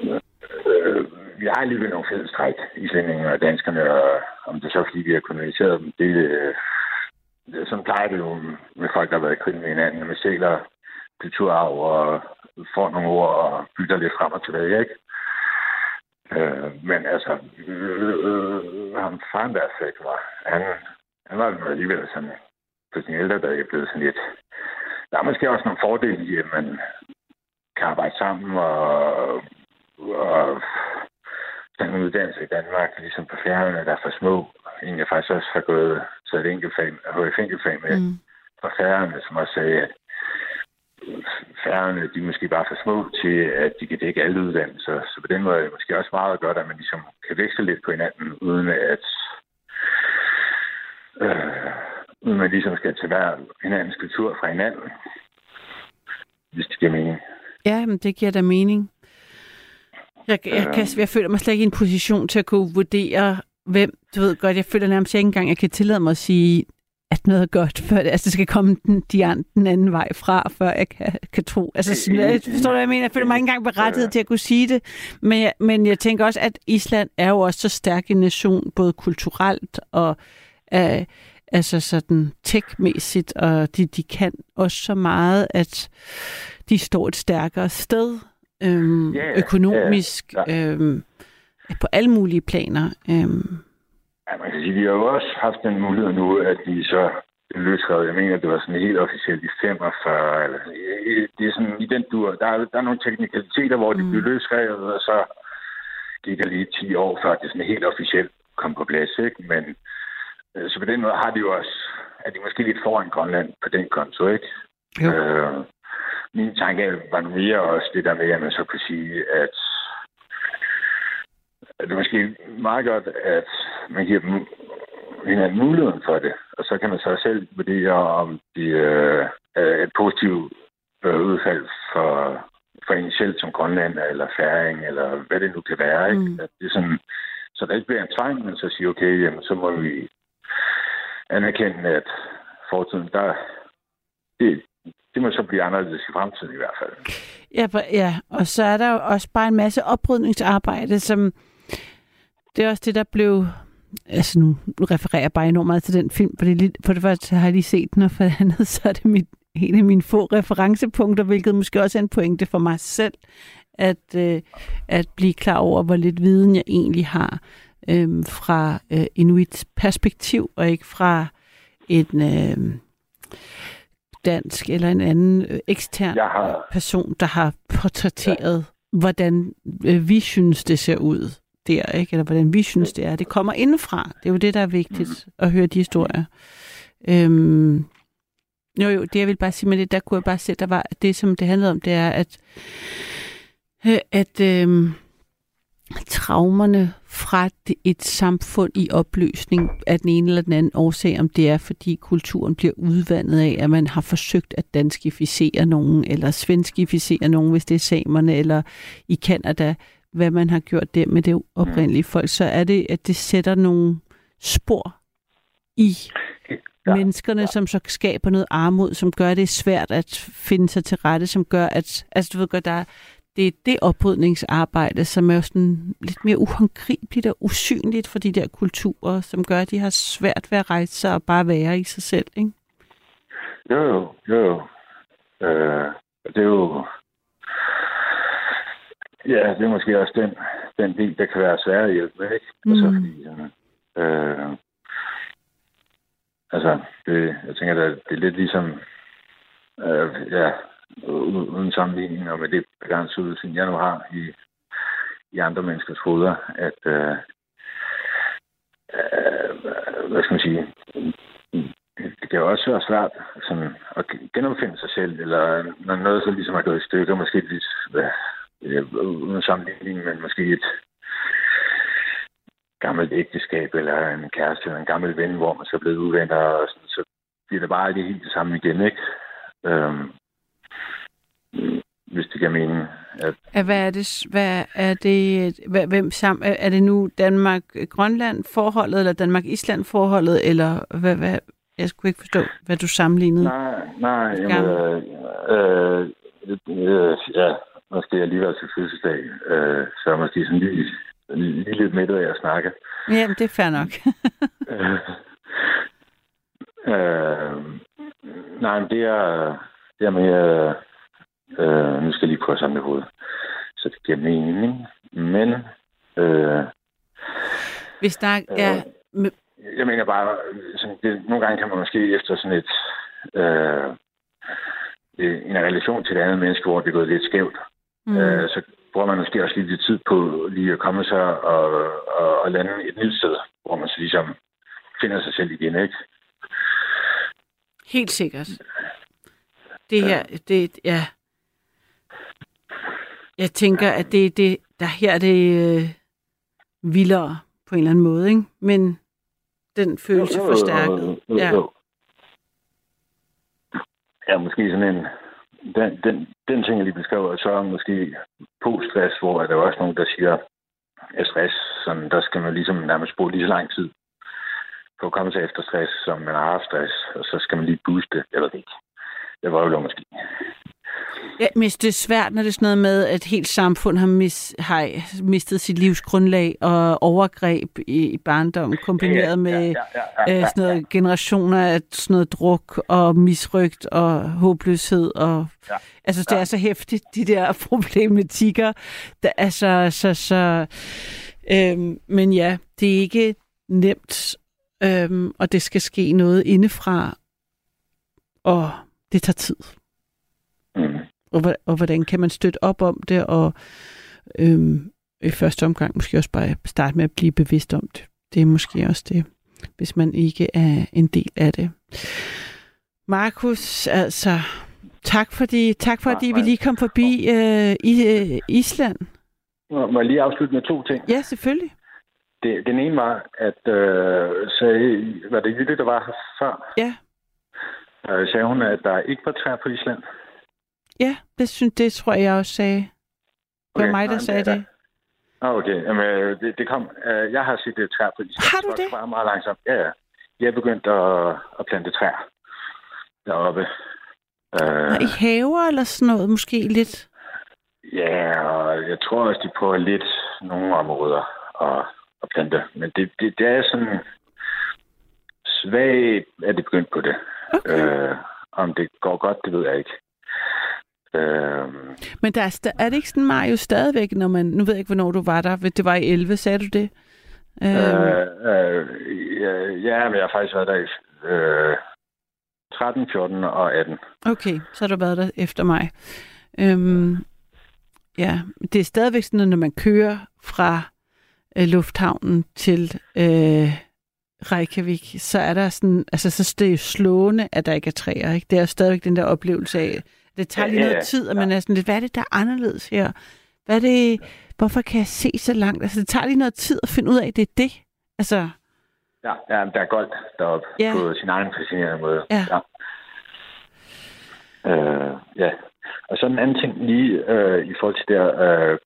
øh, vi har alligevel nogle fællestræk, islændinge og danskerne, og om det er så fordi, vi har koloniseret dem, det, øh, det, sådan plejer det jo med folk, der har været i krig med hinanden, med sæler kulturarv og får nogle ord og bytter lidt frem og tilbage, ikke? Øh, men altså, øh, øh, ham faren der fik var, han, han var alligevel sådan, på sin ældre dag blevet sådan lidt, der er måske også nogle fordele i, at man kan arbejde sammen og, og tage en uddannelse i Danmark, ligesom på færgerne, der er for små. En, jeg faktisk også har gået så et enkeltfag, HF enkeltfag med Mm. fra færgerne, som også sagde, at færgerne, de er måske bare for små til, at de kan dække alle uddannelser. Så på den måde er det måske også meget godt, at man ligesom kan veksle lidt på hinanden, uden at øh, uden man ligesom skal tage hver hinandens kultur fra hinanden. Hvis det giver mening. Ja, men det giver da mening. Jeg, jeg, kan, jeg føler mig slet ikke i en position til at kunne vurdere, hvem, du ved godt, jeg føler nærmest ikke engang, jeg kan tillade mig at sige, at noget er godt, før det, altså det skal komme den, de an- den anden vej fra, før jeg kan, kan tro. Altså, sådan, jeg, forstår du, hvad jeg mener? Jeg føler mig ikke engang berettiget til at kunne sige det, men jeg, men jeg tænker også, at Island er jo også så stærk en nation, både kulturelt og øh, altså sådan tech-mæssigt, og de, de kan også så meget, at de står et stærkere sted øhm, Ja, ja, økonomisk, ja, øhm, på alle mulige planer. Øhm, Ja, man kan sige, vi har jo også haft den mulighed nu, at de så løsrevet. Jeg mener, det var sådan helt officielt i 45. Eller, det er sådan i den dur. Der er, der er nogle teknikaliteter, hvor de Mm. blev løsrevet, og så gik der lige 10 år, før det sådan helt officielt kom på plads. Ikke? Men øh, så på den måde har de jo også, at de måske lidt foran Grønland på den konto, ikke? Jo. Øh, min tanke var nu mere også det der med, at man så kunne sige, at det er måske meget godt, at man giver dem hinanden muligheden for det. Og så kan man så selv vurdere, om det øh, er et positivt øh, udfald for, for en selv som grønland eller færing, eller hvad det nu kan være. Ikke? Mm. At det er sådan, så der ikke bliver en tvang, men så sige, okay, jamen, så må vi anerkende, at fortiden, der, det, det må så blive anderledes i fremtiden i hvert fald. Ja, ja, og så er der jo også bare en masse oprydningsarbejde, som det er også det, der blev... Altså nu, nu refererer jeg bare enormt meget til den film, for det, er lidt, for det første har jeg lige set den, og for det andet, så er det mit, en af mine få referencepunkter, hvilket måske også er en pointe for mig selv, at, øh, at blive klar over, hvor lidt viden jeg egentlig har øh, fra øh, Inuits perspektiv, og ikke fra en øh, dansk eller en anden øh, ekstern Jeg har, person, der har portrætteret, ja. hvordan øh, vi synes, det ser ud der, ikke? Eller hvordan vi synes, det er. Det kommer indefra. Det er jo det, der er vigtigt mm. at høre de historier. Øhm, jo, jo, det jeg vil bare sige med det, der kunne jeg bare se, der var det, som det handlede om, det er, at, øh, at øh, traumerne fra et samfund i opløsning af den ene eller den anden årsag, om det er, fordi kulturen bliver udvandet af, at man har forsøgt at danskificere nogen, eller svenskificere nogen, hvis det er samerne, eller i Kanada, hvad man har gjort der med det oprindelige folk, så er det, at det sætter nogle spor i ja, menneskerne, ja. som så skaber noget armod, som gør det svært at finde sig til rette, som gør, at, altså du ved godt, der er, det er det oprydningsarbejde, som er jo sådan lidt mere uhåndgribeligt og usynligt for de der kulturer, som gør, at de har svært ved at rejse sig og bare være i sig selv, ikke? jo, jo, jo, jo. Øh, det er jo... Ja, det er måske også den, den del, der kan være svær at hjælpe med, ikke? Mm. Altså, fordi, øh, altså, det, jeg tænker, at det er lidt ligesom, øh, ja, uden sammenligning, og med det begrænsede udsyn, jeg nu har i, i andre menneskers hoveder, at, øh, øh, hvad skal man sige, det kan jo også være svært sådan, at genopfinde sig selv, eller når noget så ligesom er gået i stykker, måske lidt, uden sammenligning, men måske et gammelt ægteskab, eller en kæreste, eller en gammel ven, hvor man så er blevet uvenner, og sådan, så bliver det bare ikke helt det samme igen, ikke? Øhm, hvis det giver mening. At, Hvad er det, hvad er det, hvad, hvem sam, er det nu Danmark-Grønland forholdet, eller Danmark-Island forholdet, eller hvad, hvad, jeg skulle ikke forstå, hvad du sammenlignede. nej, nej, jamen, øh, øh, øh, ja, måske alligevel til fødselsdag, øh, så er jeg måske sådan lige, lige lidt midt af at snakke. Jamen, det er fair nok. Øh, [laughs] øh, nej, men det er, det er mere... Øh, nu skal jeg lige prøve at samle hovedet, så det giver mening. Men øh, Hvis der er... med- jeg mener bare, sådan, det, nogle gange kan man måske efter sådan et... Øh, en relation til et andet menneske, hvor det er gået lidt skævt, Mm, øh, så bruger man måske også lidt tid på lige at komme sig og, og, og lande et nyt sted, hvor man så ligesom finder sig selv igen, ikke? helt sikkert. Det her, det, ja. Jeg tænker, at det, det der her er det øh, vildere på en eller anden måde, ikke? Men den følelse forstærket. Ja. Ja, måske sådan en... Den, den, den ting, jeg lige beskrev, er så måske post-stress, hvor der er også nogen, der siger, at stress, sådan, der skal man ligesom nærmest bruge lige så lang tid på at komme sig efter stress, som man har haft stress, og så skal man lige booste, eller det ikke. Det var jo måske. Ja, men det er svært, når det er sådan noget med, at helt samfund har, mis, har mistet sit livsgrundlag og overgreb i, i barndommen, kombineret med ja, ja, ja, øh, ja, sådan noget generationer af sådan noget druk og misrygt og håbløshed. Og, Ja. Altså, det er så hæftigt, de der [laughs] problematikker. Der er så... så, så øhm, men ja, det er ikke nemt, øhm, og det skal ske noget indefra, og det tager tid Mm. Og, og hvordan kan man støtte op om det, og øhm, i første omgang måske også bare starte med at blive bevidst om det. Det er måske også det, hvis man ikke er en del af det. Markus, altså, tak fordi, tak fordi vi lige kom forbi øh, i, øh, Island. Må må jeg lige afslutte med to ting? Ja, selvfølgelig. Det, den ene var, at øh, sagde, var det Jytte, der var her før? Ja. Øh, sagde hun, at der ikke var træer på Island? Ja, det, synes, det tror jeg, jeg også sagde. Det var Okay, mig, der nej, sagde det det. Ah, okay. Jamen, øh, det, det kom. Øh, jeg har set det træer på de Har du det? Meget, meget langsomt. Ja, ja. Jeg er begyndt at, at plante træer deroppe. Øh, I haver eller sådan noget, måske lidt. ja, og jeg tror også, de prøver lidt nogle områder at, at plante. Men det, det, det er sådan svagt, at det begyndt på det. Okay. Øh, om det går godt, det ved jeg ikke. Øh, Men der er, er det ikke sådan, Mario, stadigvæk, når man... Nu ved jeg ikke, hvornår du var der. Det var i 11, sagde du det? Øhm, Øh, øh, ja, men jeg har faktisk været der i øh, 13, 14 og 18. Okay, så har du været der efter mig. Øhm, ja, det er stadigvæk sådan, at når man kører fra øh, lufthavnen til øh, Reykjavik, så er der sådan, altså så er det jo slående, at der ikke er træer. Ikke? Det er jo stadigvæk den der oplevelse af, det tager Ja, lige ja, noget ja. tid, og man er sådan lidt, hvad er det, der er anderledes her? Hvad er det, hvorfor kan jeg se så langt? Altså det tager lige noget tid at finde ud af, at det er det. Altså, Ja, ja der er goldt deroppe Ja. på sin egen fascinerende måde. Ja. ja. Øh, ja. Og så en anden ting lige øh, i forhold til der øh,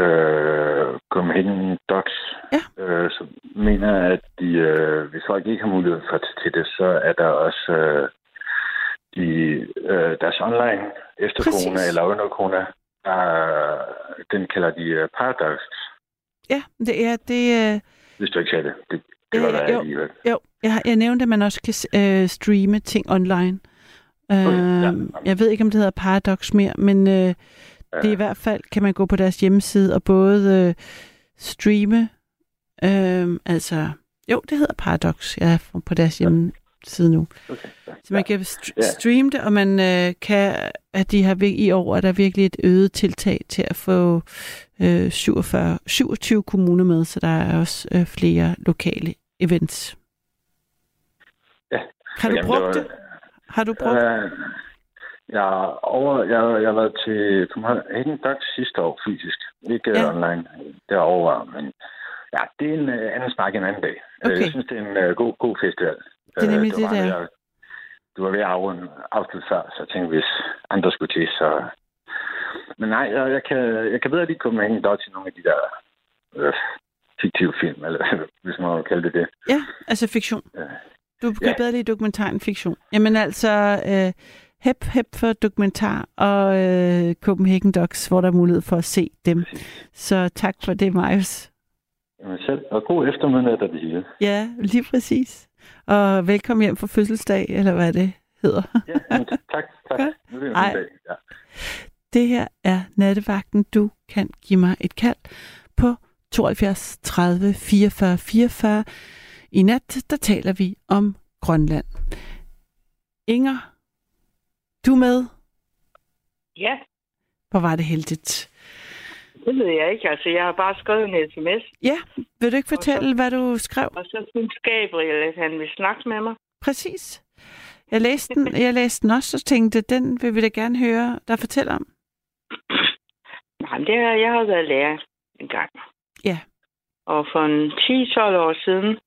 øh, Copenhagen Docs. Ja. Øh, så mener at de, øh, hvis folk ikke har mulighed for at til det, så er der også øh, de, øh, deres online efter Præcis. eller under corona. Øh, den kalder de øh, Paradox, ja, det er det... Øh, hvis du ikke sagde det. Det, det Ja, var der jo. alligevel. Jo, jeg, jeg nævnte, at man også kan øh, streame ting online. Øh, ja. Jeg ved ikke, om det hedder Paradox mere, men øh, det er i hvert fald, kan man gå på deres hjemmeside og både øh, streame, øh, altså, jo, det hedder Paradox, jeg er på deres hjemmeside nu. Okay. Ja. Så man kan st- Ja. streame det, og man øh, kan, at de har i år, er der virkelig et øget tiltag til at få øh, 47, 27 kommuner med, så der er også øh, flere lokale events. Ja. Har du Jamen, brugt var- det? Har du brugt det? Øh, jeg, er over, jeg, jeg har været til Copenhagen Docs sidste år fysisk. Ikke Ja. ja. online derovre, men ja, det er en uh, anden snak en anden dag. Øh, Okay. Jeg synes, det er en god, god festival. Det er Øh, nemlig det, det er. ved at- Du var ved at afrunde afslutte før, så jeg tænkte, hvis andre skulle til, så... Men nej, jeg, jeg, kan, jeg kan bedre lige Copenhagen Docs til nogle af de der øh, fiktive film, eller [laughs] hvis man må kalde det det. Ja, altså fiktion. Ja. Du kan Ja. bedre lide dokumentar end fiktion. Jamen altså, øh, hep, hep for dokumentar og øh, Copenhagen Docs, hvor der er mulighed for at se dem. Så tak for det, Marius. Jamen selv, og god eftermiddag, der det hele. Ja, lige præcis. Og velkommen hjem for fødselsdag, eller hvad det hedder. Ja, tak, [laughs] tak. Nu er det en Ej. fin dag. Ja. Det her er nattevagten. Du kan give mig et kald på 72 30 44 44. I nat, der taler vi om Grønland. Inger, du er med. Ja, Hvor var det heldigt. Det ved jeg ikke. Altså, jeg har bare skrevet en sms, Ja, vil du ikke fortælle, hvad du skrev? og så synes Gabriel, at han vil snakke med mig. Præcis. Jeg læste den, jeg læste den også, og tænkte, den vil vi da gerne høre dig fortælle om. Nej, men det har, jeg har været lærer en gang. Ja. Og for en 10-12 år siden,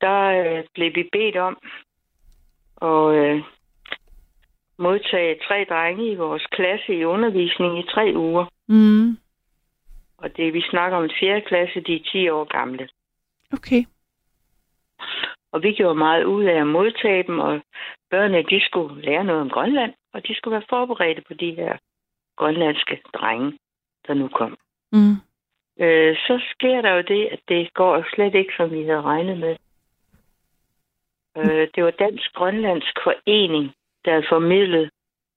der øh, blev vi bedt om at øh, modtage tre drenge i vores klasse i undervisning i tre uger. Mm, Og det vi snakker om en 4. klasse, de er 10 år gamle. okay. Og vi gjorde meget ud af at modtage dem, og børnene de skulle lære noget om Grønland, og de skulle være forberedte på de her grønlandske drenge, der nu kom. Mm, Øh, så sker der jo det, at det går slet ikke, som vi havde regnet med. Øh, det var Dansk Grønlandsk Forening, der havde formidlet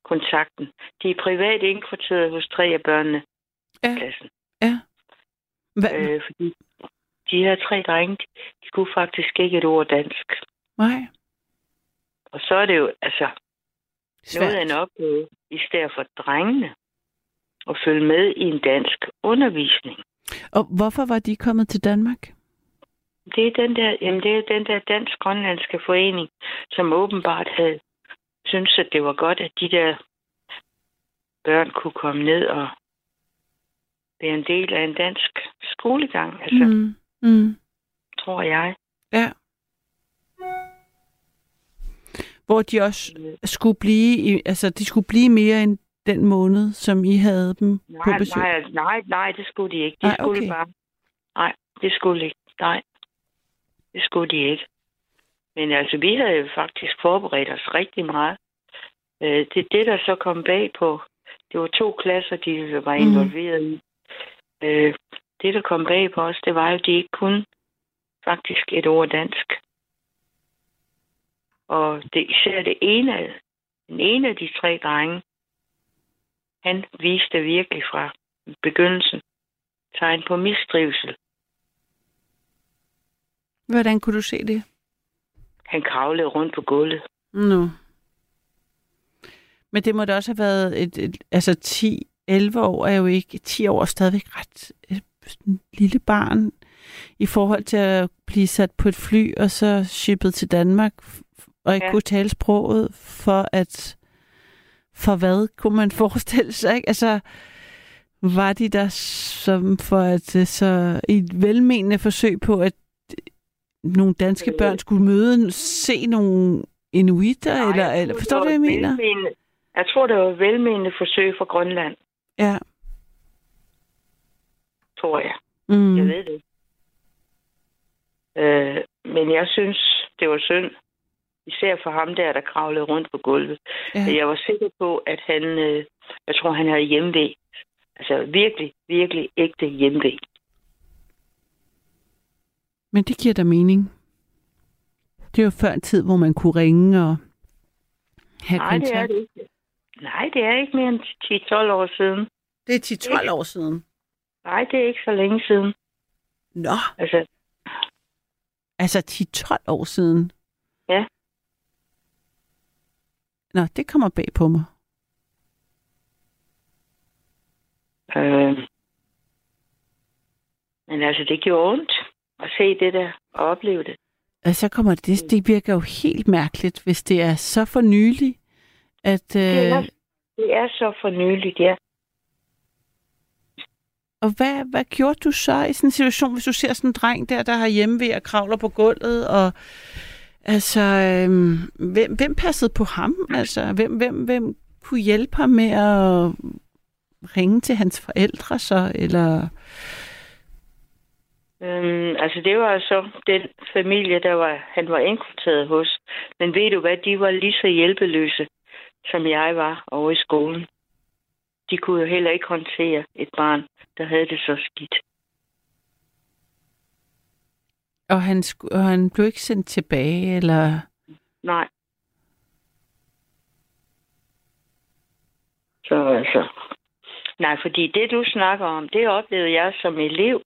kontakten. De er privat indkvarteret hos tre af børnene Ja. i klassen. Hvad? Øh, fordi de her tre drenge, de kunne faktisk ikke et ord dansk. Nej. Og så er det jo altså noget af Svært. en opgave, i stedet for drengene, at følge med i en dansk undervisning. Og hvorfor var de kommet til Danmark? Det er den der, jamen det er den der dansk-grønlandske forening, som åbenbart havde synes at det var godt, at de der børn kunne komme ned og være en del af en dansk skolegang, altså, mm. Mm, mm, tror jeg. ja. Hvor de også skulle blive, altså de skulle blive mere end den måned, som I havde dem på Nej, besøg? nej, nej, nej, det skulle de ikke. De Nej, skulle okay. bare... Nej, det skulle ikke. Nej, det skulle de ikke. Men altså, vi havde jo faktisk forberedt os rigtig meget. Øh, det, det, der så kom bag på, det var to klasser, de var Mhm. involveret i. Øh, det, der kom bag på os, det var jo, at de ikke kunne faktisk et ord dansk. Og det, især det ene, af- den ene af de tre drenge, han viste virkelig fra begyndelsen tegn på mistrivsel. Hvordan kunne du se det? Han kravlede rundt på gulvet. Nu. Men det må da også have været et, et altså 10, 11 år er jo ikke, 10 år er stadigvæk ret et sådan lille barn i forhold til at blive sat på et fly og så shippet til Danmark og ikke ja. Kunne tale sproget for at for hvad kunne man [laughs] forestille sig, ikke? Altså var de der som for at øh, så et velmenende forsøg på at øh, nogle danske Øh. børn skulle møde se nogle inuitter, Nej, eller, eller forstår du, hvad jeg mener? Jeg tror, det var velmenende forsøg for Grønland, Ja. tror jeg. Mm. Jeg ved det. Øh, men jeg synes, det var synd. Især for ham der, der kravlede rundt på gulvet. Ja. Jeg var sikker på, at han, øh, jeg tror, han havde hjemmevæg. Altså virkelig, virkelig ægte hjemmevæg. Men det giver da mening. Det er jo før en tid, hvor man kunne ringe og have Nej, det er kontakt. det ikke. Nej, det er ikke mere end 10-12 år siden. Det er 10-12 år siden. Nej, det er ikke så længe siden. Nå, Altså, altså 10-12 år siden. Ja. Nå, det kommer bag på mig. øh, men altså, det gjorde ondt at se det der og opleve det. Altså, så kommer det, det virker jo helt mærkeligt, hvis det er så for nylig, at... Det er, Øh, det er så for nyligt, ja og hvad, hvad gjorde du så i sådan en situation, hvis du ser sådan en dreng der, der har hjemme ved at kravler på gulvet, og altså, øhm, hvem, hvem passede på ham? Altså, hvem, hvem, hvem kunne hjælpe ham med at ringe til hans forældre så, eller... Øhm, altså, det var så den familie, der var, han var indkvarteret hos. Men ved du hvad, de var lige så hjælpeløse, som jeg var over i skolen. De kunne jo heller ikke håndtere et barn, der havde det så skidt. Og han, og han blev ikke sendt tilbage, eller... Nej. Så altså... Nej, fordi det, du snakker om, det oplevede jeg som elev.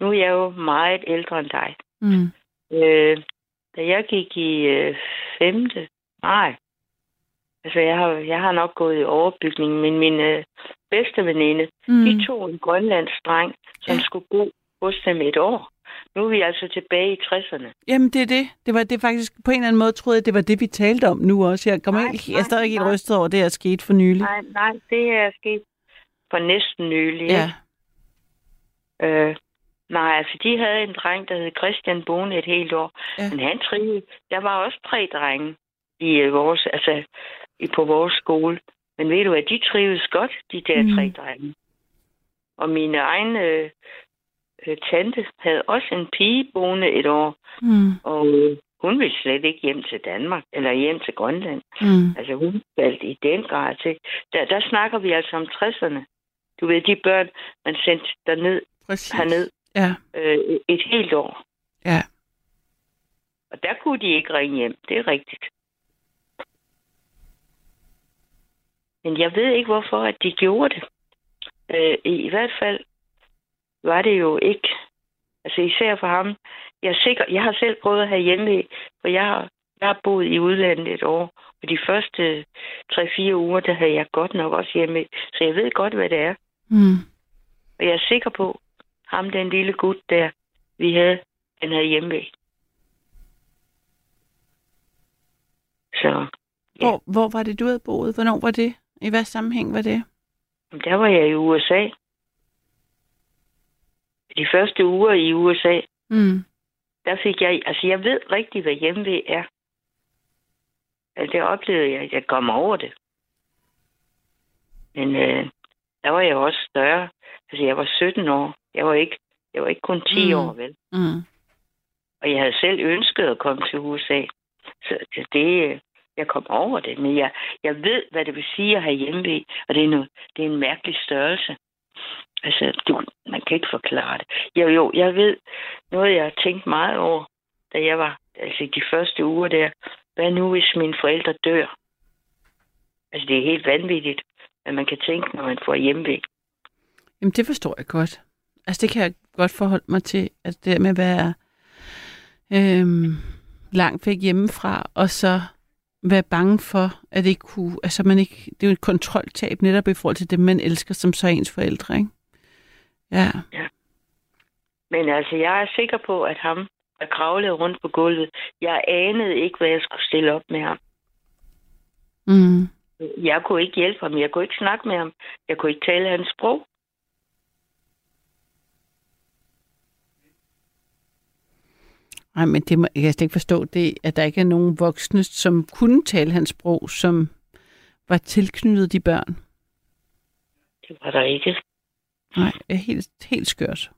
Nu er jeg jo meget ældre end dig. Mm. Øh, da jeg gik i øh, femte, nej, altså jeg har, jeg har nok gået i overbygning, men min øh, bedste veninde, mm. De tog en grønlandsk dreng, som Ja. skulle bo hos dem et år. Nu er vi altså tilbage i 60'erne. Jamen, det er det. Det var det faktisk, på en eller anden måde troede jeg, det var det, vi talte om nu også. Jeg, kommer Nej, helt, jeg er stadig helt rystet over, det er sket for nylig. Nej, nej, det er sket for næsten nylig. Ja. Øh, nej, altså de havde en dreng, der hed Christian boende et helt år. Ja. Men han trivede. Der var også tre drenge i øh, vores, altså, på vores skole. Men ved du hvad, de trivedes godt, de der Mm. tre drenge. Og min egen øh, øh, tante havde også en pige boende et år, Mm. og øh, hun ville slet ikke hjem til Danmark, eller hjem til Grønland. Mm. Altså hun faldt i den grad til. Der, der snakker vi altså om 60'erne. Du ved, de børn, man sendte derned, Præcis. herned Ja. øh, et helt år. Ja. Og der kunne de ikke ringe hjem. Det er rigtigt. Men jeg ved ikke, hvorfor at de gjorde det. Øh, i, hvert fald var det jo ikke. Altså især for ham. Jeg er sikker, jeg har selv prøvet at have hjemme, for jeg har, jeg har boet i udlandet et år. Og de første 3-4 uger, der havde jeg godt nok også hjemme. Så jeg ved godt, hvad det er. Mm. Og jeg er sikker på, ham den lille gut der, vi havde, han havde hjemme. Så Ja. Hvor, hvor var det, du havde boet? Hvornår var det? I hvad sammenhæng var det? der var jeg i USA. De første uger i USA, Mm. der fik jeg, altså jeg ved rigtig, hvad hjemme er. Altså det oplevede jeg, jeg kom over det. Men øh, der var jeg også større. Altså, jeg var 17 år. Jeg var ikke, jeg var ikke kun 10 Mm. år, vel? Mm. Og jeg havde selv ønsket at komme til USA. Så så det, øh, jeg kom over det. Men jeg, jeg ved, hvad det vil sige at have hjemme Og det er, noget, det er en mærkelig størrelse. Altså, du, man kan ikke forklare det. Jo, jo, jeg ved noget, jeg har tænkt meget over, da jeg var, altså de første uger der. Hvad nu, hvis mine forældre dør? Altså, det er helt vanvittigt, hvad man kan tænke, når man får hjemmevæg. Jamen, det forstår jeg godt. Altså, det kan jeg godt forholde mig til, at det med at være øhm, langt væk hjemmefra, og så være bange for, at det ikke kunne, altså man ikke, det er jo et kontroltab netop i forhold til det, man elsker, som så er ens forældre, ikke? Ja. Men altså, jeg er sikker på, at ham, der kravlede rundt på gulvet, jeg anede ikke, hvad jeg skulle stille op med ham. Mm. Jeg kunne ikke hjælpe ham. Jeg kunne ikke snakke med ham. Jeg kunne ikke tale hans sprog. Nej, men det må, jeg kan slet ikke forstå, det, at der ikke er nogen voksne, som kunne tale hans sprog, som var tilknyttet de børn. Det var der ikke. Nej, det er helt, helt skørt.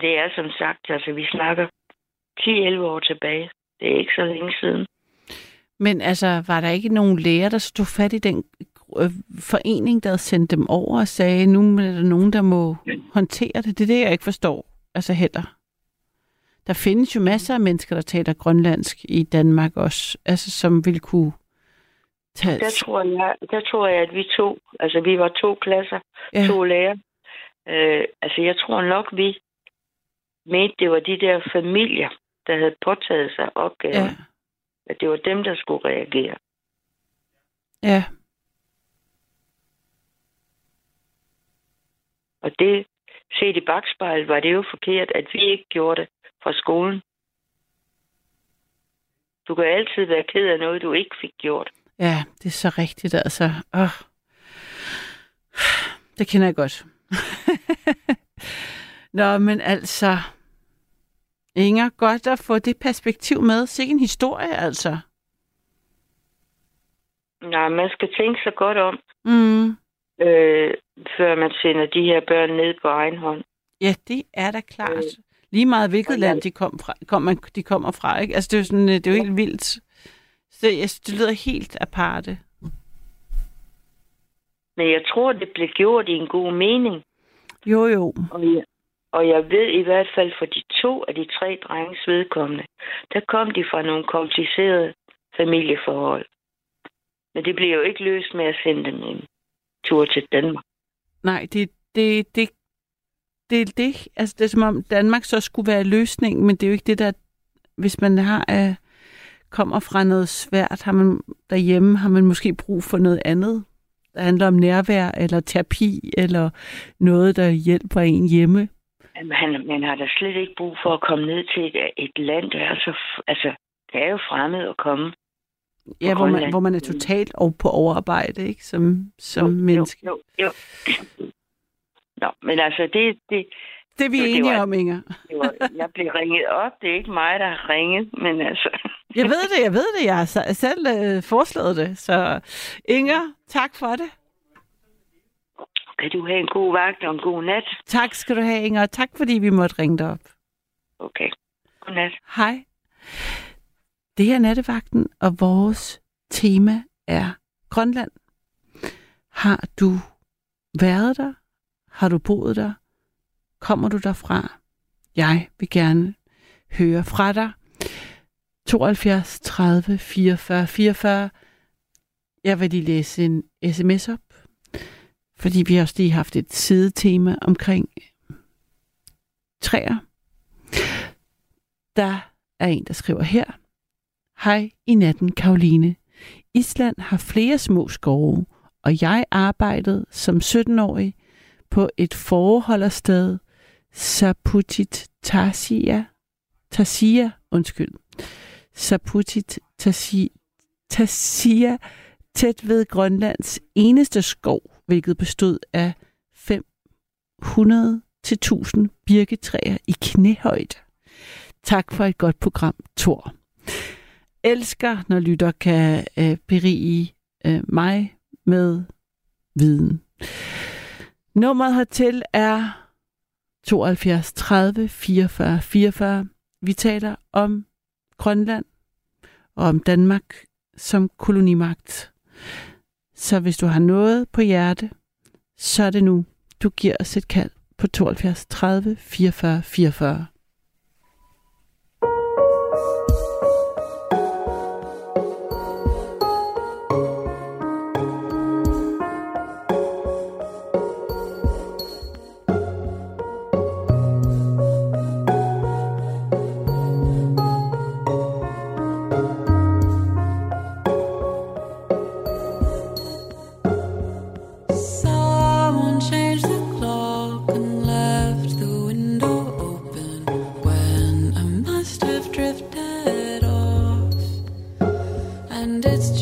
Det er som sagt, altså vi snakker 10-11 år tilbage. Det er ikke så længe siden. Men altså, var der ikke nogen læger, der stod fat i den øh, forening, der havde sendt dem over og sagde, nu er der nogen, der må håndtere det? Det er det, jeg ikke forstår. Altså heller. Der findes jo masser af mennesker, der taler grønlandsk i Danmark også, altså som vil kunne tage... Der tror jeg, der tror jeg at vi to, altså vi var to klasser, Ja. to lærer. Øh, altså jeg tror nok, vi mente, det var de der familier, der havde påtaget sig opgaven. Ja. At det var dem, der skulle reagere. ja. Og det, set i bagspejlet, var det jo forkert, at vi ikke gjorde det fra skolen. Du kan altid være ked af noget, du ikke fik gjort. Ja, det er så rigtigt, altså. Oh. Det kender jeg godt. [laughs] Nå, men altså... Inger, godt at få det perspektiv med. Sikke en historie, altså. Nej, man skal tænke sig godt om, Mm. øh, før man sender de her børn ned på egen hånd. Ja, det er da klart. Lige meget hvilket land de, kom fra, kom, man, de kommer fra, ikke? Altså, det er jo, sådan, øh, det er jo helt vildt. Så jeg, det lyder helt aparte. Men jeg tror, det blev gjort i en god mening. Jo, jo. Og jeg, og jeg ved i hvert fald for de to af de tre drenges vedkommende, der kom de fra nogle komplicerede familieforhold. Men det blev jo ikke løst med at sende dem en tur til Danmark. Nej, det det, det, det er det. Altså, det er som om Danmark så skulle være løsningen, men det er jo ikke det, der... Hvis man har, øh, kommer fra noget svært, har man derhjemme, har man måske brug for noget andet. Der handler om nærvær, eller terapi, eller noget, der hjælper en hjemme. Han, man har da slet ikke brug for at komme ned til et, et land, der er så... Altså, det er jo fremmed at komme. Ja, hvor man, hvor man er totalt over på overarbejde, ikke? Som, som menneske. Jo, jo, jo. Nå, men altså, det, det, Det er vi det enige var- om, Inger. det var, jeg blev ringet op. Det er ikke mig, der har ringet, men altså... [laughs] Jeg ved det, jeg ved det. Jeg har se- selv øh, foreslået det. Så Inger, tak for det. Kan du have en god vagt og en god nat? Tak skal du have, Inger. Tak fordi vi måtte ringe dig op. Okay. Godnat. Hej. Det er nattevagten, og vores tema er Grønland. Har du været der? Har du boet der? Kommer du derfra? Jeg vil gerne høre fra dig. 72 30 44 44. Jeg vil lige læse en sms op, fordi vi har også lige haft et sidetema omkring træer. Der er en, der skriver her. Hej i natten, Karoline. Island har flere små skove, og jeg arbejdede som 17-årig på et forholdersted, Saputit Tarsia, Tarsia, undskyld, Saputit Tarsia, Tarsia, tæt ved Grønlands eneste skov, hvilket bestod af 500 til 1000 birketræer i knæhøjde. Tak for et godt program, Tor. Elsker, når lytter kan øh, berige øh, mig med viden. Nummeret hertil er 72 30 44 44. Vi taler om Grønland og om Danmark som kolonimagt. Så hvis du har noget på hjerte, så er det nu, du giver os et kald på 72 30 44 44. And it's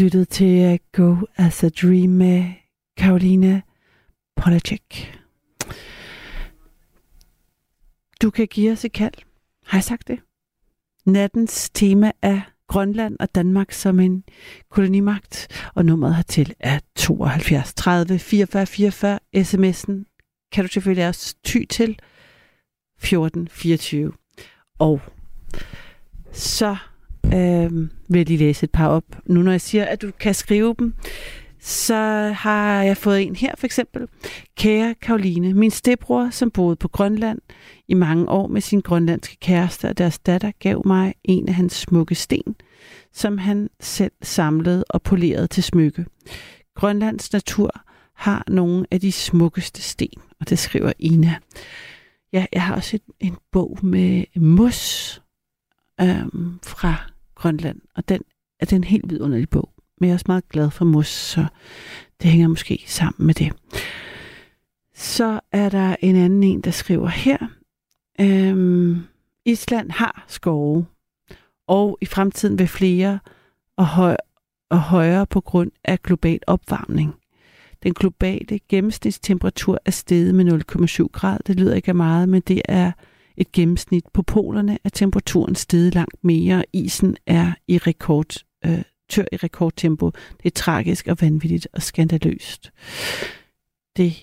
lyttet lyttede til øh, Go As A Dream med Karoline Polacek. Du kan give os et kald. Har jeg sagt det? Nattens tema er Grønland og Danmark som en kolonimagt, og nummeret hertil er 72 30 44 44. SMS'en kan du selvfølgelig også ty til 14 24. Og så øh, vil jeg lige læse et par op. Nu når jeg siger, at du kan skrive dem, så har jeg fået en her for eksempel. Kære Karoline, min stebror, som boede på Grønland i mange år med sin grønlandske kæreste og deres datter, gav mig en af hans smukke sten, som han selv samlede og polerede til smykke. Grønlands natur har nogle af de smukkeste sten, og det skriver Ina. Ja, jeg har også en, en bog med mos øhm, fra Grønland, og den er den helt vidunderlig bog. Men jeg er også meget glad for mos, så det hænger måske sammen med det. Så er der en anden en, der skriver her. Øhm, Island har skove, og i fremtiden vil flere og, høj, og højere på grund af global opvarmning. Den globale gennemsnitstemperatur er steget med 0,7 grad. Det lyder ikke af meget, men det er et gennemsnit. På polerne er temperaturen steget langt mere. Isen er i rekord, øh, tør i rekordtempo. Det er tragisk og vanvittigt og skandaløst. Det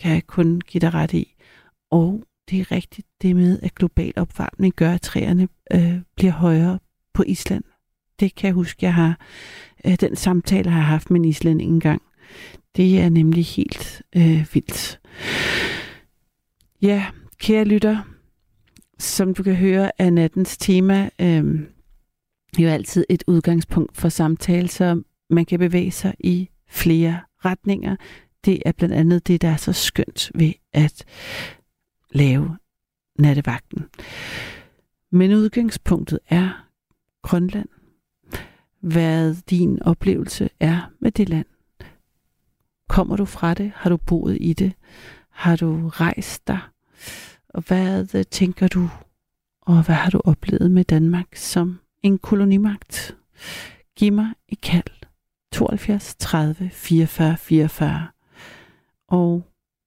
kan jeg kun give dig ret i. Og det er rigtigt, det med, at global opvarmning gør, at træerne øh, bliver højere på Island. Det kan jeg huske, jeg har øh, den samtale har jeg haft med en islænding engang. Det er nemlig helt øh, vildt. Ja, kære lytter, som du kan høre, er nattens tema øh, jo altid et udgangspunkt for samtale, så man kan bevæge sig i flere retninger. Det er blandt andet det, der er så skønt ved at lave nattevagten. Men udgangspunktet er Grønland. Hvad din oplevelse er med det land. Kommer du fra det? Har du boet i det? Har du rejst dig? Og hvad øh, tænker du? Og hvad har du oplevet med Danmark som en kolonimagt? Giv mig et kald. 72 30 44 44. Og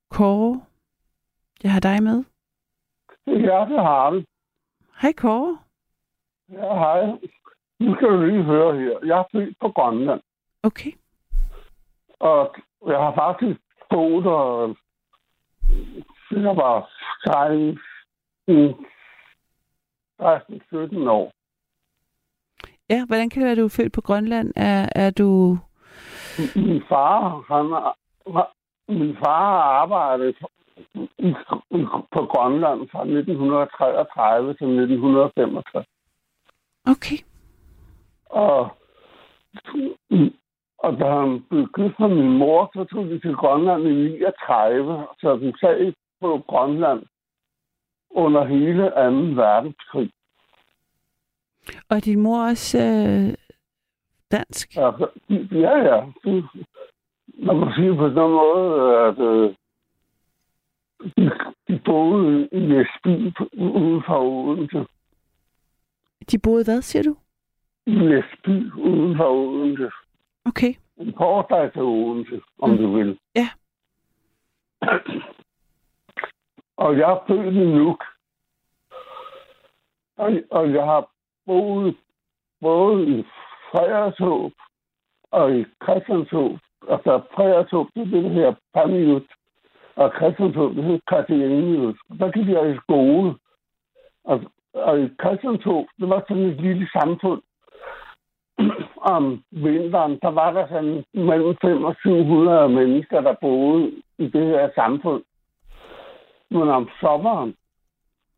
Kåre, jeg har dig med. Ja, det har vi. Hej Kåre. Ja, hej. Nu skal du lige høre her. Jeg er født på Grønland, Okay. og jeg har faktisk boet der, jeg var 16, 16 17 år. Ja, hvordan kan det være, at du er født på Grønland? Er, er du... Min far, han min far har arbejdet i, i, på Grønland fra 1933 til 1965. Okay. Og, og da han blev gift med min mor, så tog de til Grønland i 39, så den sag på Grønland under hele 2. verdenskrig. Og er din mor også øh, dansk? Altså, ja, ja. Man kan sige på den måde, at øh, de, de boede i Læsby uden for Odense. De boede hvad, siger du? I Læsby uden for Odense. Okay. En kort dag til Odense, om Mm. du vil. Ja. [clears throat] og jeg er født i Nuuk. Og, og jeg har boet både i Frederikshåb og i Christianshåb. Altså Frederikshåb, det er det her Pamiut. Og Christianshåb, det hedder Christianius. Der gik jeg i skole. Og, og i Christianshåb, det var sådan et lille samfund. [clears throat] om vinteren, der var der sådan mellem 500 og 700 mennesker, der boede i det her samfund. Men om sommeren,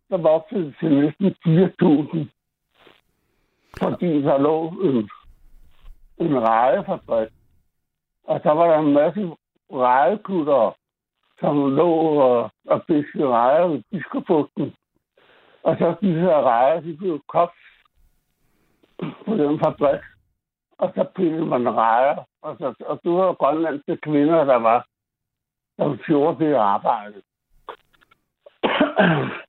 der voksede det til næsten 4.000. Fordi der lå en, en rejefabrik. Og der var der en masse rejekutter, som lå og, og fiskede rejer ved Biskobugten. Og så de her rejer, de blev kogt på den fabrik. Og så pillede man rejer. Og, så, og det var grønlandske kvinder, der var, der gjorde det arbejde. [clears throat]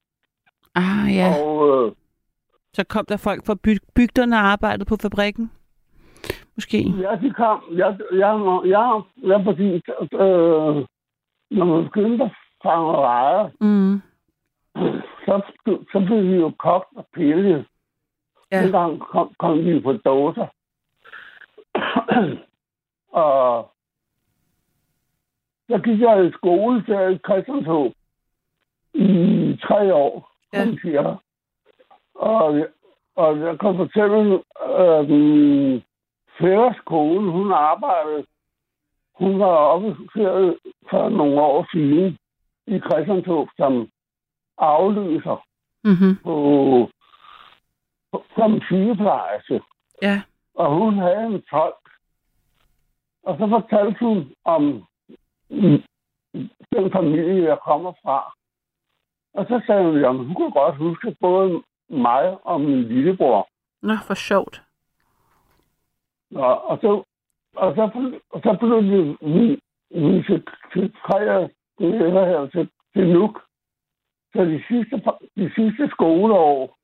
Ah, ja. Og øh, Så kom der folk fra byg- bygderne og arbejdede på fabrikken? Måske? ja, de kom. Jeg, jeg, jeg, jeg fordi, øh, når man begyndte at fange rejer, Mm. så, så blev de jo kogt og pillet. Ja. Ja. Dengang kom, kom de på dåser. og så gik jeg i skole i Christianshåb i tre år, Ja. som siger. Og, og jeg kan fortælle, at min fædres kone, hun arbejdede, hun var officeret for nogle år siden i Christianshåb som afløser Mm-hmm. på, på som sygeplejerske. Ja. Og hun havde en tolk. Og så fortalte hun om mm, den familie, jeg kommer fra. Og så sagde hun, at hun kunne godt huske både mig og min lillebror. Nå, for sjovt. Og, og så, og så, og så blev det vi, vi til, til tre det ligger her til, til Nuuk. Så de sidste, de sidste skoleår,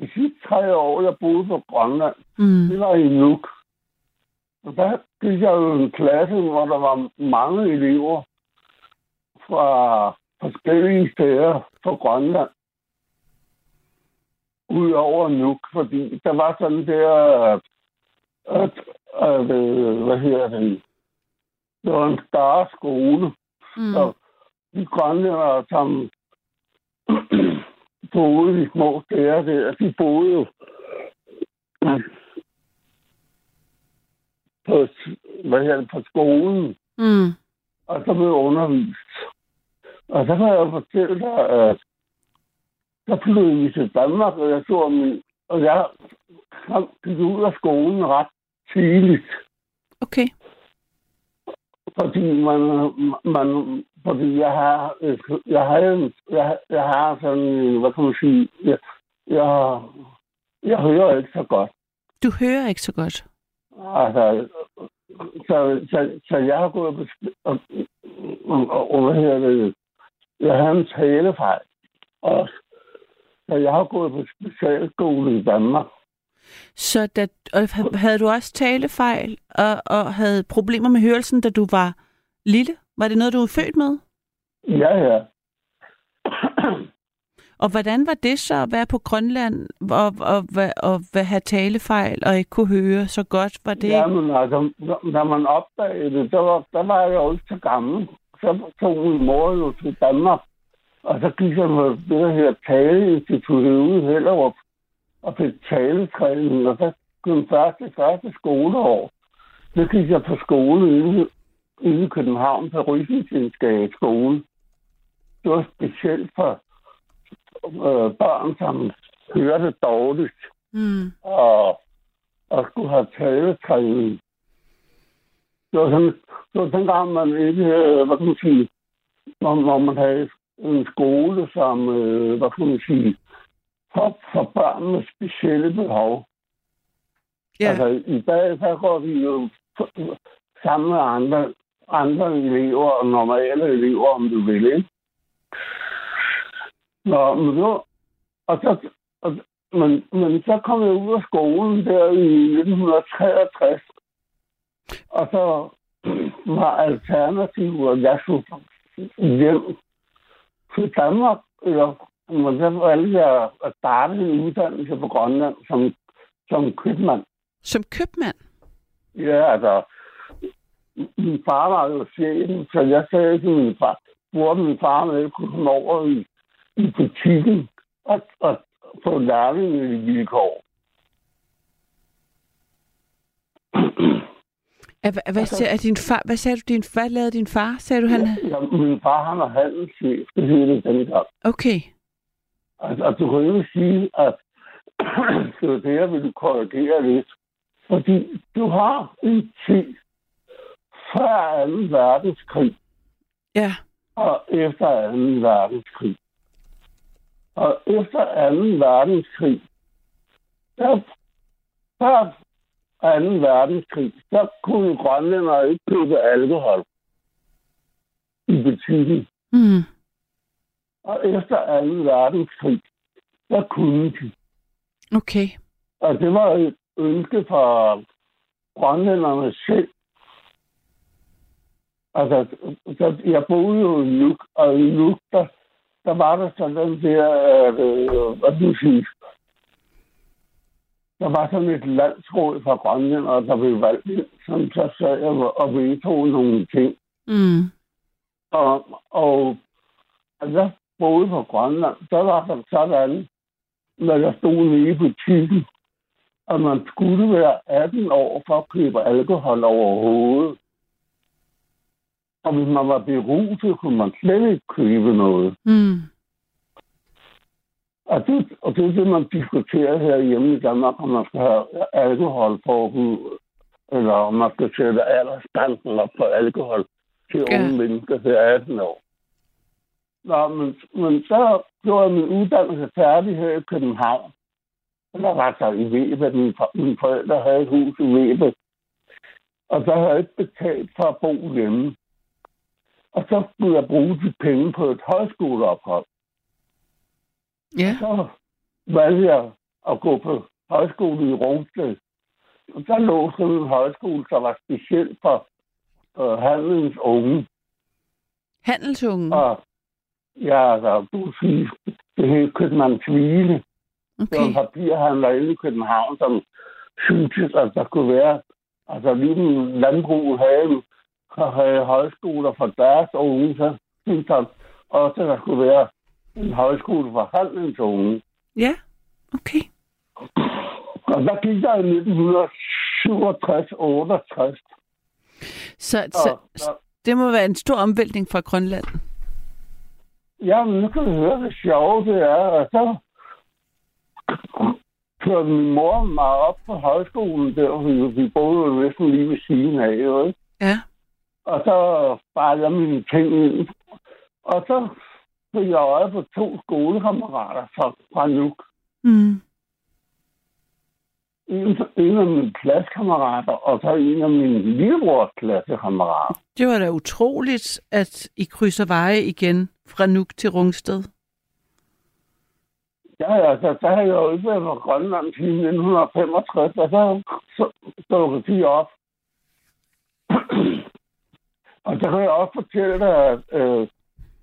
de sidste tre år, jeg boede på Grønland, Mm. det var i Nuuk. Og der gik jeg jo en klasse, hvor der var mange elever fra forskellige steder på Grønland. Udover Nuuk, fordi der var sådan der, at, at, øh, hvad hedder det, det var en større skole, Mm. så de grønlændere, som [clears throat] boede i små steder der, de boede jo på, hvad hedder det, på skolen, Mm. og så blev undervist. Og så kan jeg jo fortælle dig, at så flyttede vi til Danmark, og jeg så min, og jeg kom, gik ud af skolen ret tidligt. Okay. Fordi man, man fordi jeg har, jeg har, en- jeg, jeg har sådan, hvad kan man sige, jeg, jeg, jeg hører ikke så godt. Du hører ikke så godt. Altså, så, så, så jeg har gået og, og, og, og, hvad hedder det, jeg havde en talefejl. Og, så jeg har gået på specialskole i Danmark. Så da, og ha- havde du også talefejl og, og havde problemer med hørelsen, da du var lille? Var det noget, du var født med? Ja, ja. Og hvordan var det så at være på Grønland og, og, og, og, og have talefejl og ikke kunne høre så godt? Var det... Jamen, altså, når- når man opdagede det, der var, der var jeg jo ikke så gammel. Så tog min mor jo til Danmark, og så gik jeg med det, der hedder taleinstituttet ude i Hellerup, og fik taletræning, og så den første, første skoleår, så gik jeg på skole inde, inde i København på Rysensindskab skole. Det var specielt for øh, børn, som hørte dårligt Mm. og, og skulle have taletræning. Det var, sådan, det var dengang, man ikke, øh, hvad kan man sige, når, når man havde en skole, som, øh, hvad kan man sige, for, for børn med specielle behov. Ja. Altså, i dag, så går vi jo sammen med andre, andre elever og normale elever, om du vil, ikke? Nå, men så, og så, og, men, men så kom jeg ud af skolen der i 1963, og så var alternativet, at jeg skulle hjem til Danmark, eller så valgte jeg at starte en uddannelse på Grønland som, som købmand. Som købmand? Ja, altså, min far var jo chefen, så jeg sagde til min far, hvor min far med kunne komme over i, i butikken og, og få lærlinge i vilkår. Er, [clears throat] [clears throat] hvad, hvad, sagde, er din far, hvad sagde du, din, hvad lavede din far? Sagde du, han... Ja, min far, han er handelschef, det det dengang. Okay. Altså, og du kan jo sige, at det var det, jeg ville korrigere lidt. Fordi du har en tid før 2. verdenskrig Ja. og efter 2. verdenskrig. Og efter 2. verdenskrig, der, før 2. verdenskrig, så kunne grønlændere ikke købe alkohol i butikken. Mm. Og efter 2. verdenskrig, der kunne de. Okay. Og det var et ønske fra grønlænderne selv. Altså, så jeg boede jo i Nuuk, og i Nuuk, der, der var der sådan der, øh, hvad du sige, der var sådan et landsråd fra og der blev valgt ind, som så sad og, og vedtog nogle ting. Mm. Og, og jeg boede på Grønland, der var der sådan, når jeg stod nede i butikken, at man skulle være 18 år for at købe alkohol overhovedet. Og hvis man var beruset, kunne man slet ikke købe noget. Mm. Og det, og det er det, man diskuterer herhjemme i Danmark, om man skal have alkoholforbud, eller om man skal sætte aldersgrænsen op for alkohol til Ja. unge mennesker til 18 år. Nå, men, men så gjorde jeg min uddannelse færdig her i København. Eller rettere i Vebe. Mine, mine forældre havde et hus i Vebe. Og så havde jeg ikke betalt for at bo hjemme. Og så skulle jeg bruge de penge på et højskoleophold. Ja. Så valgte jeg at gå på højskole i Rungsted. Og der lå sådan en højskole, der var specielt for øh, handelens unge. Handelsungen. Og ja, altså, du sige, det hed København Tvile. Det var en Okay. papirhandler inde i København, som syntes, at der kunne være, altså ligesom landbruget havde, havde højskoler for deres unge, så syntes han også, at der skulle være en højskole for handelens unge. Ja. Okay. Og der gik der i 1967-68. Så, så, Og, så og, det må være en stor omvæltning fra Grønland. ja, men nu kan du høre, det sjove det er, at så kørte min mor mig op på højskolen der, vi, vi boede jo næsten lige ved siden af, jo, ikke? Ja. Og så bare jeg mine ting ind. Og så fik jeg øje på to skolekammerater fra, fra Nuuk. Mm. En, en af mine klassekammerater, og så en af mine lillebrors klassekammerater. Det var da utroligt, at I krydser veje igen fra Nuuk til Rungsted. Ja, så der har jeg jo ikke været på Grønland siden 1965, og så så dukkede de op. [clears throat] og så kan jeg også fortælle dig, at øh,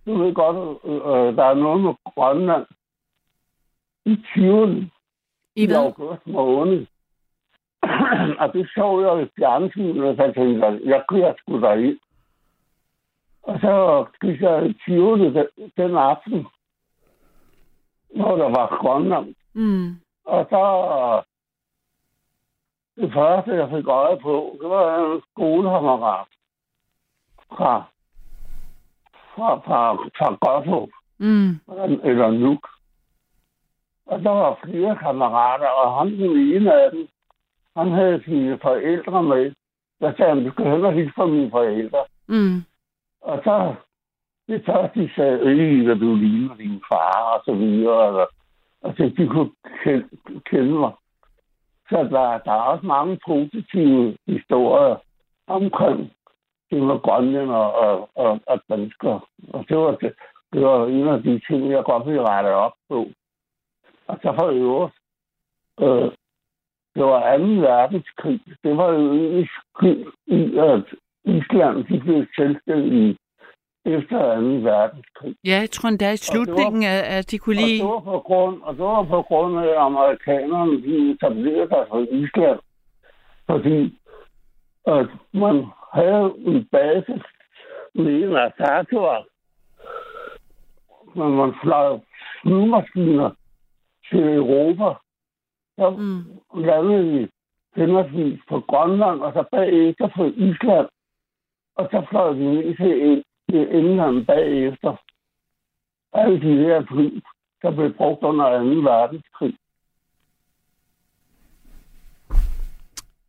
du ved godt, øh, der er noget med Grønland i 20. I hvad? august måned. [clears throat] og det så jeg i fjernsynet, så tænkte jeg, jeg kører sgu derind. Og så gik jeg i Tivoli den, den aften, når der var Grønland. Mm. Og så det første, jeg fik øje på, det var en skolekammerat fra, fra, fra, fra Godthåb, Mm. eller Nuuk. Og der var flere kammerater, og han den ene af dem, han havde sine forældre med. Der sagde han, du skal og hilse fra mine forældre. Mm. Og så, det første, de sagde, øh, hvad du ligner din far, og så videre. Og, og så de kunne kende, kende mig. Så der, der er også mange positive historier omkring det med grønlænder og, og, og danskere. Og det var, det, det var en af de ting, jeg godt ville rette op på. Og så for øvrigt, øh, det var 2. verdenskrig. Det var jo egentlig skyld i, at Island de blev selvstændige efter 2. verdenskrig. Ja, jeg tror endda i slutningen, at, at de kunne Og lige... det var på grund, og det var på grund af, at amerikanerne de etablerede sig på Island. Fordi at man havde en base med en Assator, men man fløj flyvemaskiner til Europa. Så Mm. landede vi henholdsvis på Grønland, og så bagefter på Island. Og så fløj vi ned til, til England bagefter. Alle de her fly, der blev brugt under 2. verdenskrig.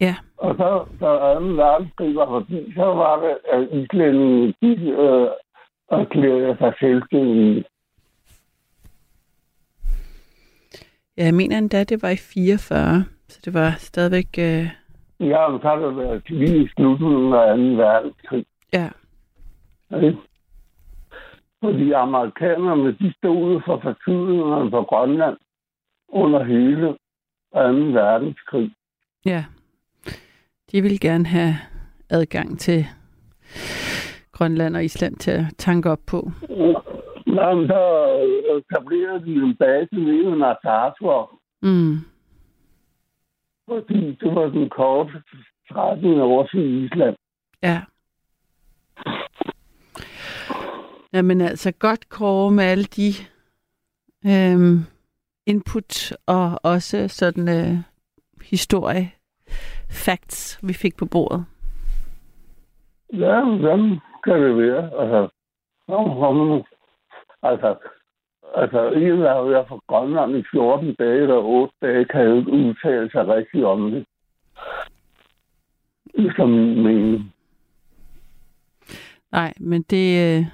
Ja. Og så, da 2. verdenskrig var forbi, så var det, at islændinge, de øh, erklærede sig selvstændige. Ja, jeg mener endda, det var i 44. Så det var stadigvæk... Øh... Ja, men så har det været lige i slutningen af 2. verdenskrig. Ja. Ikke? Fordi amerikanerne, de stod for fortydningerne på Grønland under hele 2. verdenskrig. Ja. De ville gerne have adgang til Grønland og Island til at tanke op på. Nå, men så etablerede de en base nede i Natartor, Mm. fordi det var den korte strækning over til Island. Ja. Jamen altså, godt Kåre med alle de øhm, input og også sådan øh, historie, facts, vi fik på bordet. Ja, hvordan kan det være? Altså, nå, altså, altså en har været fra Grønland i 14 dage eller 8 dage, kan jo ikke udtale sig rigtigt om det. Som min. Nej, men det, øh,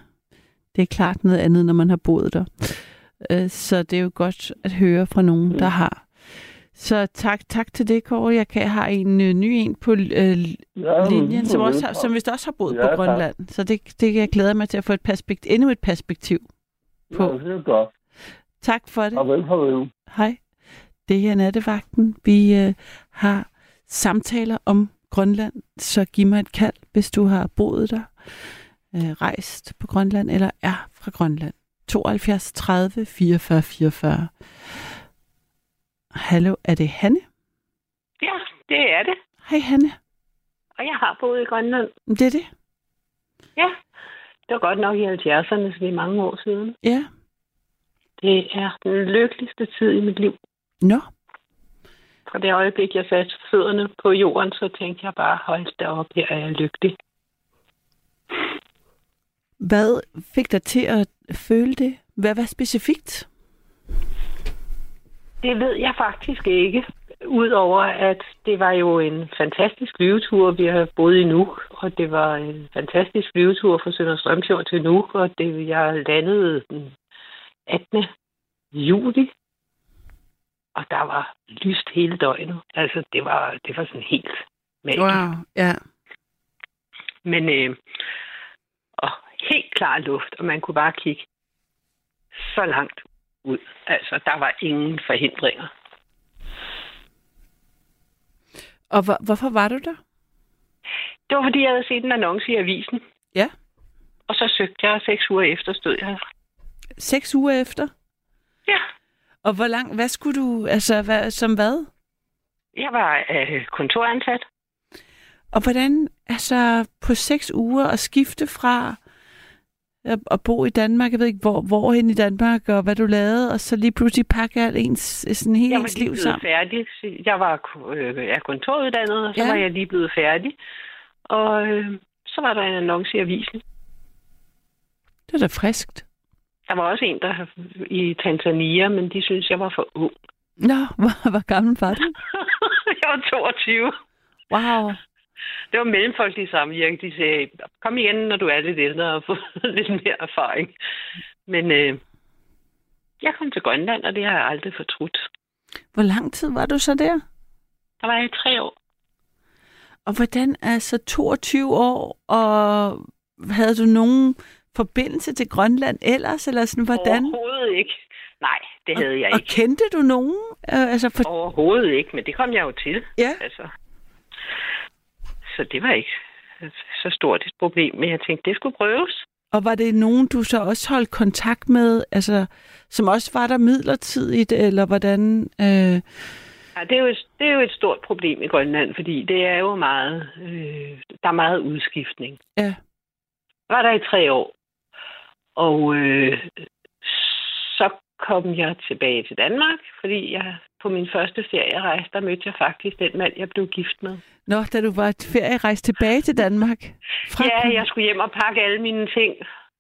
det er klart noget andet, når man har boet der. Øh, Så det er jo godt at høre fra nogen, der har. Så tak, tak til det, Kåre. Jeg kan har en øh, ny en på øh, Ja, linjen, som, også har, velkommen. som vist også har boet Ja, på tak. Grønland. Så det, det jeg glæder mig til at få et perspektiv, endnu et perspektiv på. Ja, det er godt. Tak for det. Farvel, farvel. Hej. Det er nattevagten. Vi øh, har samtaler om Grønland, så giv mig et kald, hvis du har boet der, øh, rejst på Grønland eller er fra Grønland. 72 30 44 44. Hallo, er det Hanne? Ja, det er det. Hej Hanne. Og jeg har boet i Grønland. Det er det? Ja. Det var godt nok i 70'erne, så det er mange år siden. Ja. Det er den lykkeligste tid i mit liv. Nå, Fra det øjeblik, jeg satte fødderne på jorden, så tænkte jeg bare, hold da op, her er jeg lykkelig. hvad fik dig til at føle det? Hvad var specifikt? Det ved jeg faktisk ikke. Udover at det var jo en fantastisk flyvetur, vi har boet i nu, og det var en fantastisk flyvetur fra Sønder Strømfjord til nu, og det, jeg landede den 18. juli, og der var lyst hele døgnet. Altså, det var, det var sådan helt magisk. Wow, ja. Men øh, og helt klar luft, og man kunne bare kigge så langt ud. Altså, der var ingen forhindringer. Og hvor, hvorfor var du der? Det var, fordi jeg havde set en annonce i avisen. Ja. Og så søgte jeg, og seks uger efter stod jeg her. Seks uger efter? Ja. Og hvor lang, hvad skulle du, altså hvad, som hvad? Jeg var øh, kontoransat. Og hvordan, altså på seks uger at skifte fra at, at bo i Danmark, jeg ved ikke, hvor, hvorhen i Danmark, og hvad du lavede, og så lige pludselig pakke alt ens, sådan hele Jeg var ens lige liv sammen. færdig. Jeg var øh, er kontoruddannet, og så ja. var jeg lige blevet færdig. Og øh, så var der en annonce i avisen. Det er da friskt. Der var også en, der i Tanzania, men de synes jeg var for ung. Nå, [laughs] hvor, hvor gammel var du? [laughs] jeg var 22. Wow. Det var mellemfolkelige samvirke. De sagde, kom igen, når du er lidt ældre og få [laughs] lidt mere erfaring. Men øh, jeg kom til Grønland, og det har jeg aldrig fortrudt. Hvor lang tid var du så der? Der var jeg i tre år. Og hvordan, altså 22 år, og havde du nogen forbindelse til Grønland ellers, eller sådan, hvordan? Overhovedet ikke. Nej, det havde jeg Og ikke. kendte du nogen? Øh, altså for... Overhovedet ikke, men det kom jeg jo til. Ja. Altså. Så det var ikke så stort et problem, men jeg tænkte, det skulle prøves. Og var det nogen, du så også holdt kontakt med, altså, som også var der midlertidigt, eller hvordan? Øh... Ja, det, er jo, et- det er jo et stort problem i Grønland, fordi det er jo meget, øh, der er meget udskiftning. Ja. Jeg var der i tre år, og øh, så kom jeg tilbage til Danmark, fordi jeg på min første ferierejse, der mødte jeg faktisk den mand, jeg blev gift med. Nå, da du var ferierejse tilbage til Danmark? Fra... Ja, jeg skulle hjem og pakke alle mine ting.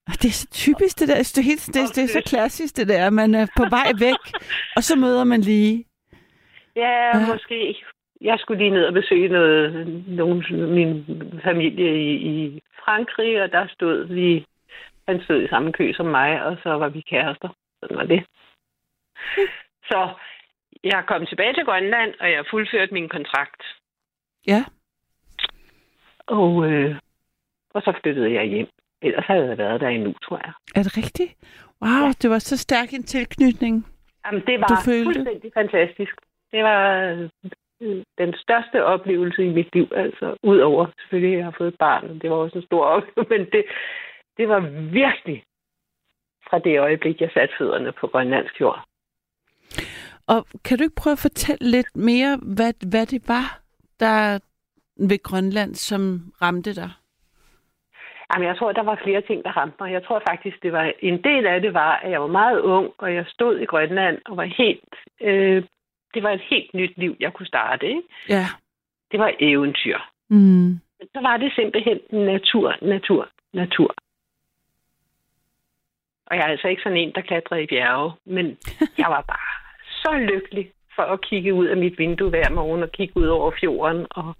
Og Det er så typisk det der, det er, helt, det, det er så klassisk det der, man er på vej væk, [laughs] og så møder man lige. Ja, Ja. måske. Jeg skulle lige ned og besøge noget, nogen, min familie i, i Frankrig, og der stod vi, han stod i samme kø som mig, og så var vi kærester. Sådan var det. Så jeg kom tilbage til Grønland, og jeg fuldførte min kontrakt. Ja. Og, øh, og så flyttede jeg hjem. Ellers havde jeg været der endnu, tror jeg. Er det rigtigt? Wow, det var så stærk en tilknytning. Jamen, det var Du følte? fuldstændig fantastisk. Det var øh, den største oplevelse i mit liv, altså udover selvfølgelig, at jeg har fået et barn, det var også en stor oplevelse, [laughs] men det, det var virkelig fra det øjeblik, jeg satte fødderne på grønlandsk jord. Og kan du ikke prøve at fortælle lidt mere, hvad, hvad det var, der ved Grønland, som ramte dig? Jamen, jeg tror, der var flere ting, der ramte mig. Jeg tror faktisk, det var en del af det var, at jeg var meget ung, og jeg stod i Grønland og var helt... Øh, det var et helt nyt liv, jeg kunne starte. Ikke? Ja. Det var eventyr. Mm. Men så var det simpelthen natur, natur, natur. Og jeg er altså ikke sådan en, der klatrer i bjerge, men jeg var bare så lykkelig for at kigge ud af mit vindue hver morgen og kigge ud over fjorden og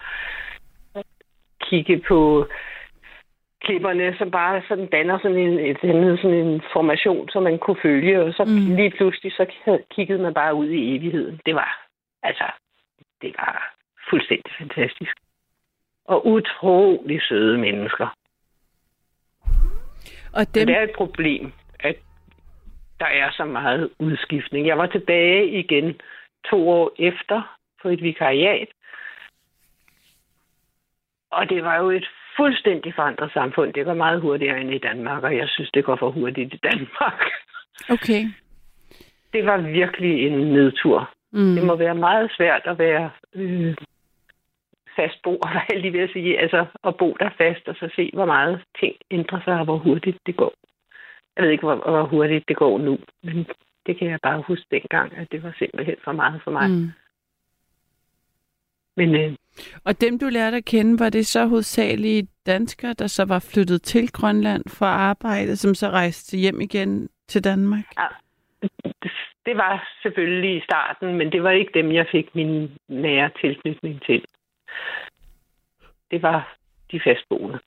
kigge på klipperne, som bare sådan danner sådan en, et, sådan en formation, som man kunne følge, og så Mm. lige pludselig så kiggede man bare ud i evigheden. Det var Altså, det var fuldstændig fantastisk. Og utrolig søde mennesker. Og Dem... dem, Det er et problem, at der er så meget udskiftning. Jeg var tilbage igen to år efter på et vikariat. Og det var jo et fuldstændig forandret samfund. Det var meget hurtigere end i Danmark, og jeg synes, det går for hurtigt i Danmark. okay. Det var virkelig en nedtur. Mm. Det må være meget svært at være øh, fastboer, [laughs] hvad jeg lige ved at sige. Altså at bo der fast og så se, hvor meget ting ændrer sig, og hvor hurtigt det går. Jeg ved ikke, hvor, hvor hurtigt det går nu, men det kan jeg bare huske dengang, at det var simpelthen for meget for mig. Mm. Men øh, Og dem, du lærte at kende, var det så hovedsageligt danskere, der så var flyttet til Grønland for at arbejde, som så rejste hjem igen til Danmark? det, det var selvfølgelig i starten, men det var ikke dem, jeg fik min nære tilknytning til. Det var de fastboende.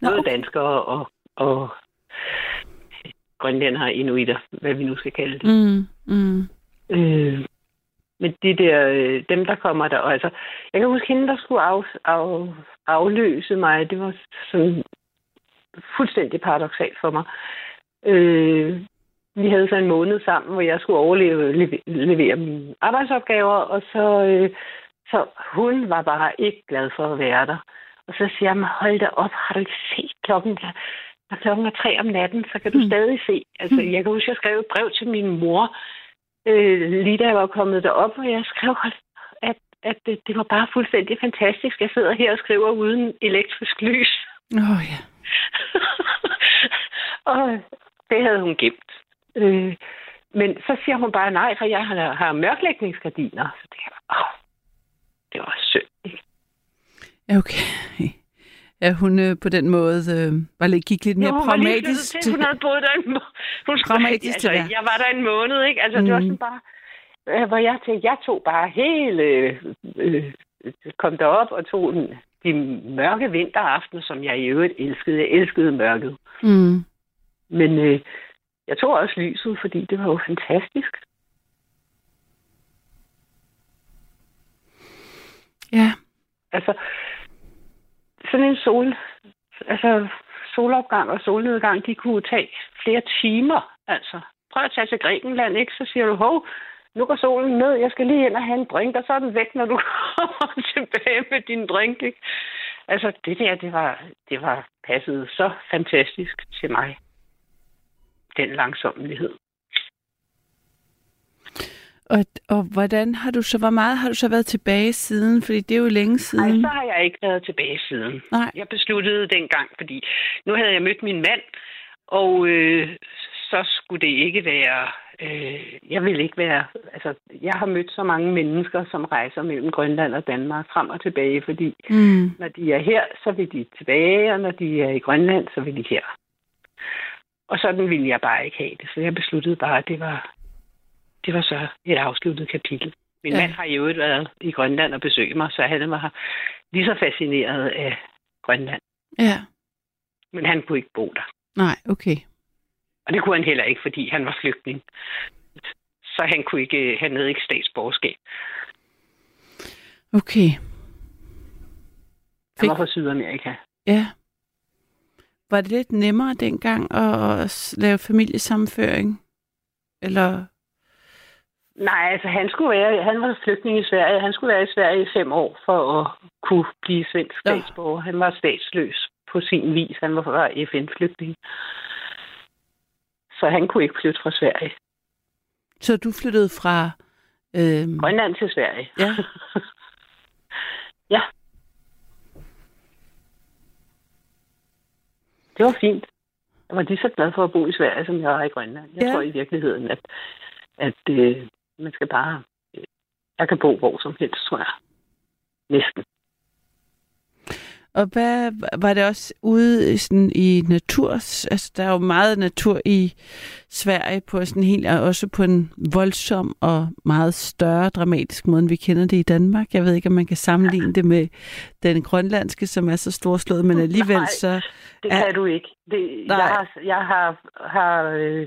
Både okay. danskere og, og grønlændere, inuitter, hvad vi nu skal kalde det. Mm, mm. Øh, men de der, øh, dem der kommer der, og altså, jeg kan huske hende, der skulle af, af, afløse mig, det var sådan fuldstændig paradoxalt for mig. Øh, vi havde så en måned sammen, hvor jeg skulle overleve, leve- levere mine arbejdsopgaver, og så, øh, så hun var bare ikke glad for at være der. Og så siger jeg, "Men hold da op, har du ikke set klokken der? Når klokken er tre om natten, så kan du Mm. stadig se. Altså, jeg kan huske, jeg skrev et brev til min mor, øh, lige da jeg var kommet derop, og jeg skrev, at, at det, det var bare fuldstændig fantastisk. Jeg sidder her og skriver uden elektrisk lys. Åh oh, ja. [laughs] og det havde hun gemt. Øh, men så siger hun bare nej, for jeg har, har mørklægningsgardiner. Så det var, åh, det var synd. ikke? Okay. Ja, hun øh, på den måde øh, var lidt, gik lidt mere Jo, hun var lige pragmatisk flyttet til. Hun havde boet der en må- hun Pragmatisk altså, det. Jeg var der en måned, ikke? Altså, det var Mm. sådan bare... Øh, hvor jeg tænkte, jeg tog bare hele... Øh, kom derop og tog den, de mørke vinteraftener, som jeg i øvrigt elskede. Jeg elskede mørket. Mm. Men øh, jeg tog også lyset, fordi det var jo fantastisk. Ja. Altså, sådan en sol, altså solopgang og solnedgang, de kunne tage flere timer. Altså, prøv at tage til Grækenland, ikke? Så siger du, hov, nu går solen ned, jeg skal lige ind og have en drink, og så er den væk, når du [laughs] kommer tilbage med din drink, ikke? Altså, det der, det var, det var passet så fantastisk til mig. Den langsommelighed. Og, og hvordan har du så, hvor meget har du så været tilbage siden? Fordi det er jo længe Nej, siden. så har jeg ikke været tilbage siden. Nej. Jeg besluttede dengang, fordi nu havde jeg mødt min mand, og øh, så skulle det ikke være... Øh, jeg vil ikke være... Altså, jeg har mødt så mange mennesker, som rejser mellem Grønland og Danmark frem og tilbage, fordi Mm. når de er her, så vil de tilbage, og når de er i Grønland, så vil de her. Og sådan ville jeg bare ikke have det, så jeg besluttede bare, at det var, det var så et afsluttet kapitel. Min Ja. mand har i øvrigt været i Grønland og besøgt mig, så han var lige så fascineret af Grønland. Ja. Men han kunne ikke bo der. Nej, okay. Og det kunne han heller ikke, fordi han var flygtning. Så han kunne ikke, han havde ikke statsborgerskab. Okay. Han var Fik- fra Sydamerika. Ja. Var det lidt nemmere dengang at, at lave familiesammenføring? Eller... Nej, altså han skulle være, han var flygtning i Sverige. Han skulle være i Sverige i fem år for at kunne blive svensk Ja. statsborger. Han var statsløs på sin vis. Han var FN-flygtning. Så han kunne ikke flytte fra Sverige. Så du flyttede fra... Øh, Grønland til Sverige. Ja. [laughs] ja. Det var fint. Jeg var lige så glad for at bo i Sverige, som jeg var i Grønland. Jeg ja. tror i virkeligheden, at, at øh, man skal bare... Øh, jeg kan bo hvor som helst, tror jeg. Næsten. Og hvad var det også ude i, sådan, i natur? Altså, der er jo meget natur i Sverige på sådan helt, og også på en voldsom og meget større dramatisk måde, end vi kender det i Danmark. Jeg ved ikke, om man kan sammenligne det med den grønlandske, som er så storslået, men alligevel Nej, så... Det Ja. kan du ikke. Det, Nej. jeg har... Jeg har, har øh,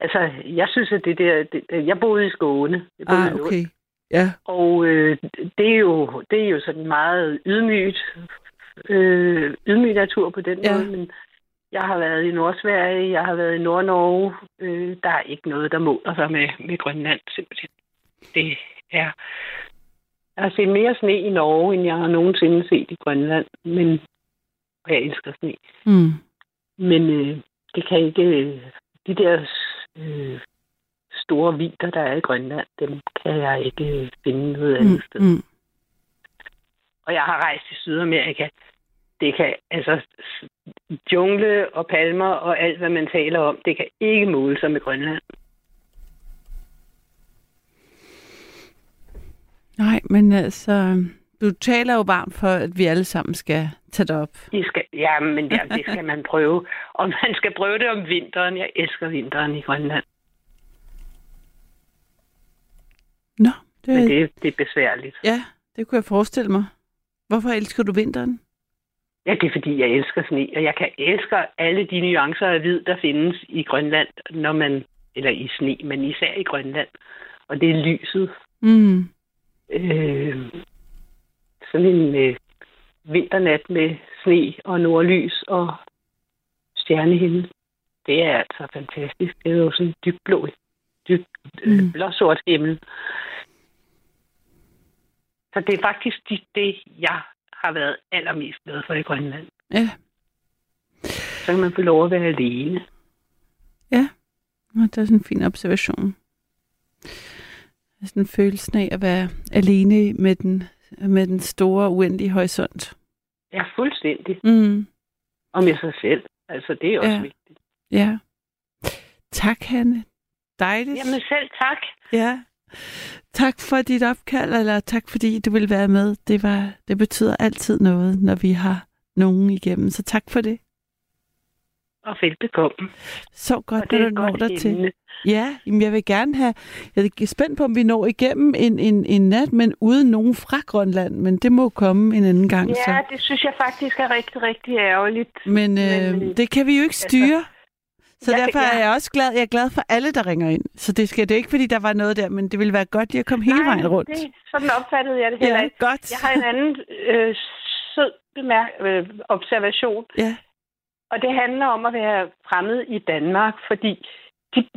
altså, jeg synes, at det der... Det, jeg boede i Skåne. Jeg boede Ah, okay. Ja. Og øh, det, er jo, det er jo sådan meget ydmygt, øh, ydmyg natur på den Ja. måde, men jeg har været i Nordsverige, jeg har været i Nordnorge. Øh, der er ikke noget, der måler sig med, med Grønland, simpelthen. Det er... Jeg har set mere sne i Norge, end jeg har nogensinde set i Grønland, men og jeg elsker sne. Mm. Men øh, det kan ikke... øh, De der øh, store vider, der er i Grønland, dem kan jeg ikke øh, finde noget andet Mm. sted. Mm. Og jeg har rejst i Sydamerika. Det kan, altså, jungle og palmer og alt, hvad man taler om, det kan ikke måle sig med Grønland. Nej, men altså, du taler jo varmt for, at vi alle sammen skal tage det op. I skal, ja, men ja, det skal man prøve. Og man skal prøve det om vinteren. Jeg elsker vinteren i Grønland. Nå, det, Men det, det er besværligt. ja, det kunne jeg forestille mig. Hvorfor elsker du vinteren? Ja, det er fordi, jeg elsker sne, og jeg kan elske alle de nuancer af hvid, der findes i Grønland, når man, eller i sne, men især i Grønland. Og det er lyset. Mm. Øh, sådan en øh, vinternat med sne og nordlys og stjernehimmel. Det er altså fantastisk. Det er jo sådan dybt blå, dybt øh, Mm. blåsort himmel. Så det er faktisk det, det, jeg har været allermest glad for i Grønland. Ja, Så kan man få lov at være alene. og det er sådan en fin observation. Er sådan følelsen af at være alene med den, med den store, uendelige horisont. Ja, fuldstændig. Mm. Og med sig selv. Altså, det er også Ja. vigtigt. Ja. Tak, Hanne. Dejligt. Jamen selv tak. Ja. Tak for dit opkald, eller tak fordi du ville være med. Det, var, det betyder altid noget, når vi har nogen igennem. Så tak for det. Og velbekomme. Så godt, Og det når du når dig til. Ja, jamen jeg vil gerne have... Jeg er spændt på, om vi når igennem en, en, en nat, men uden nogen fra Grønland. Men det må komme en anden gang. Ja, Så. det synes jeg faktisk er rigtig, rigtig ærgerligt. Men, øh, men, det kan vi jo ikke altså, styre. Så jeg- derfor er jeg- også glad. Jeg er glad for alle, der ringer ind. Så det skal det er ikke, fordi der var noget der, men det ville være godt lige at komme hele vejen rundt. Det, sådan opfattede jeg det heller Ja, ikke. godt. Jeg har en anden øh, sød bemærk, øh, observation, Ja. Og det handler om at være fremmed i Danmark, fordi de,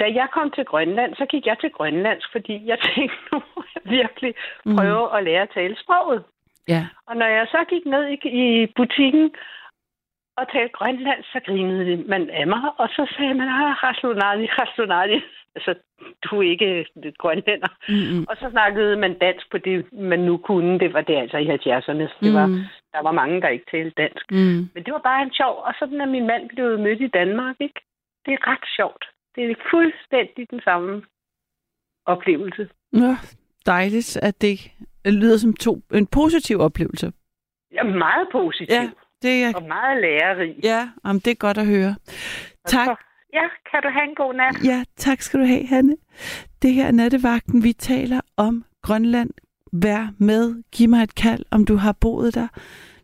da jeg kom til Grønland, så gik jeg til grønlandsk, fordi jeg [laughs] tænkte, nu må jeg virkelig Mm. prøve at lære at tale sproget. Ja. Og når jeg så gik ned i, i butikken og talte grønland, så grinede man af mig, og så sagde man, ah, raslunadi, raslunadi. Altså, du er ikke grønlænder. Mm-mm. Og så snakkede man dansk på det, man nu kunne. Det var det altså i 70'erne. Det var, Mm. Der var mange, der ikke talte dansk. Mm. Men det var bare en sjov. Og sådan er min mand blevet mødt i Danmark, ikke? Det er ret sjovt. Det er fuldstændig den samme oplevelse. Nå, dejligt, at det lyder som to, en positiv oplevelse. Ja, meget positiv. Ja, det er, Og meget lærerig. ja jamen, det er godt at høre. Tak. Ja, kan du have en god nat? Ja, tak skal du have, Hanne. Det her er nattevagten. Vi taler om Grønland. Vær med. Giv mig et kald, om du har boet der,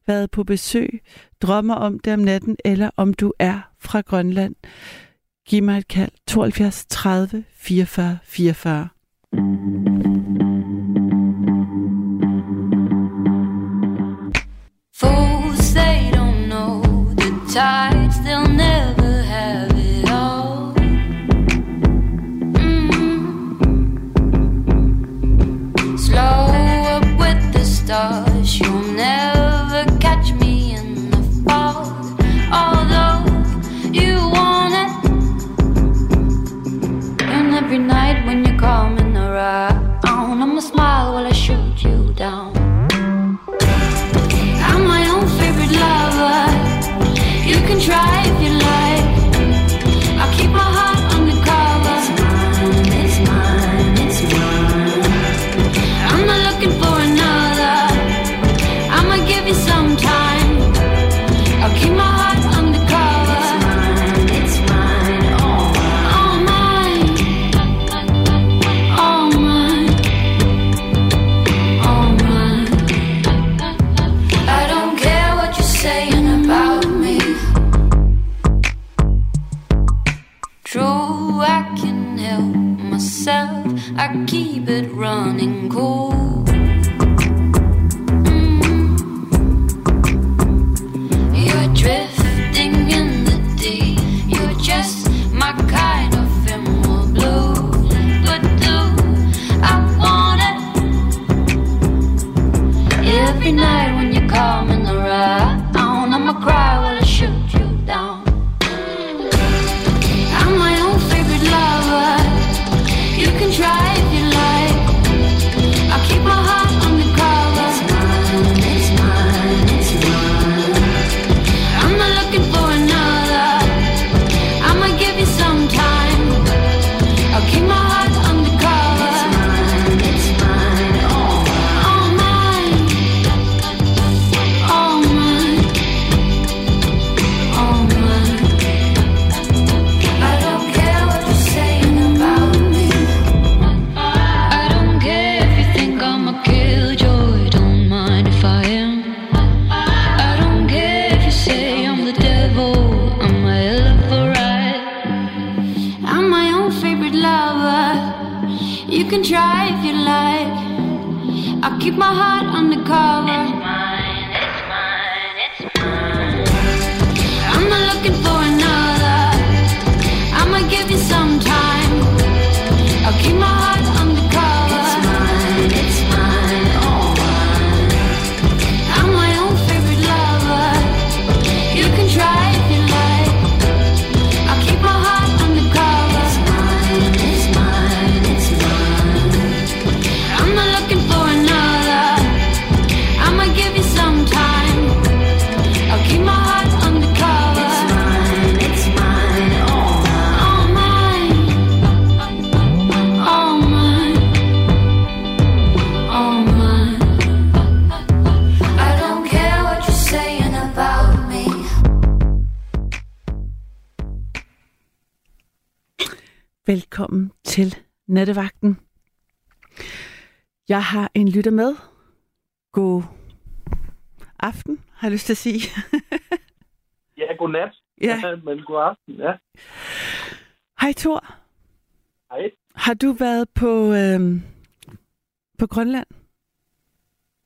været på besøg, drømmer om det om natten, eller om du er fra Grønland. Giv mig et kald. 72 30 44 44. Fools, they don't know the tides, coming around, I'ma smile while I shoot you down. I'm my own favorite lover. You can try Nattevagten. Jeg har en lytter med. God aften, har jeg lyst til at sige. [laughs] Ja, godnat. Ja. [laughs] Men god aften, ja. Hej Thor. Hej. Har du været på, øhm, på Grønland?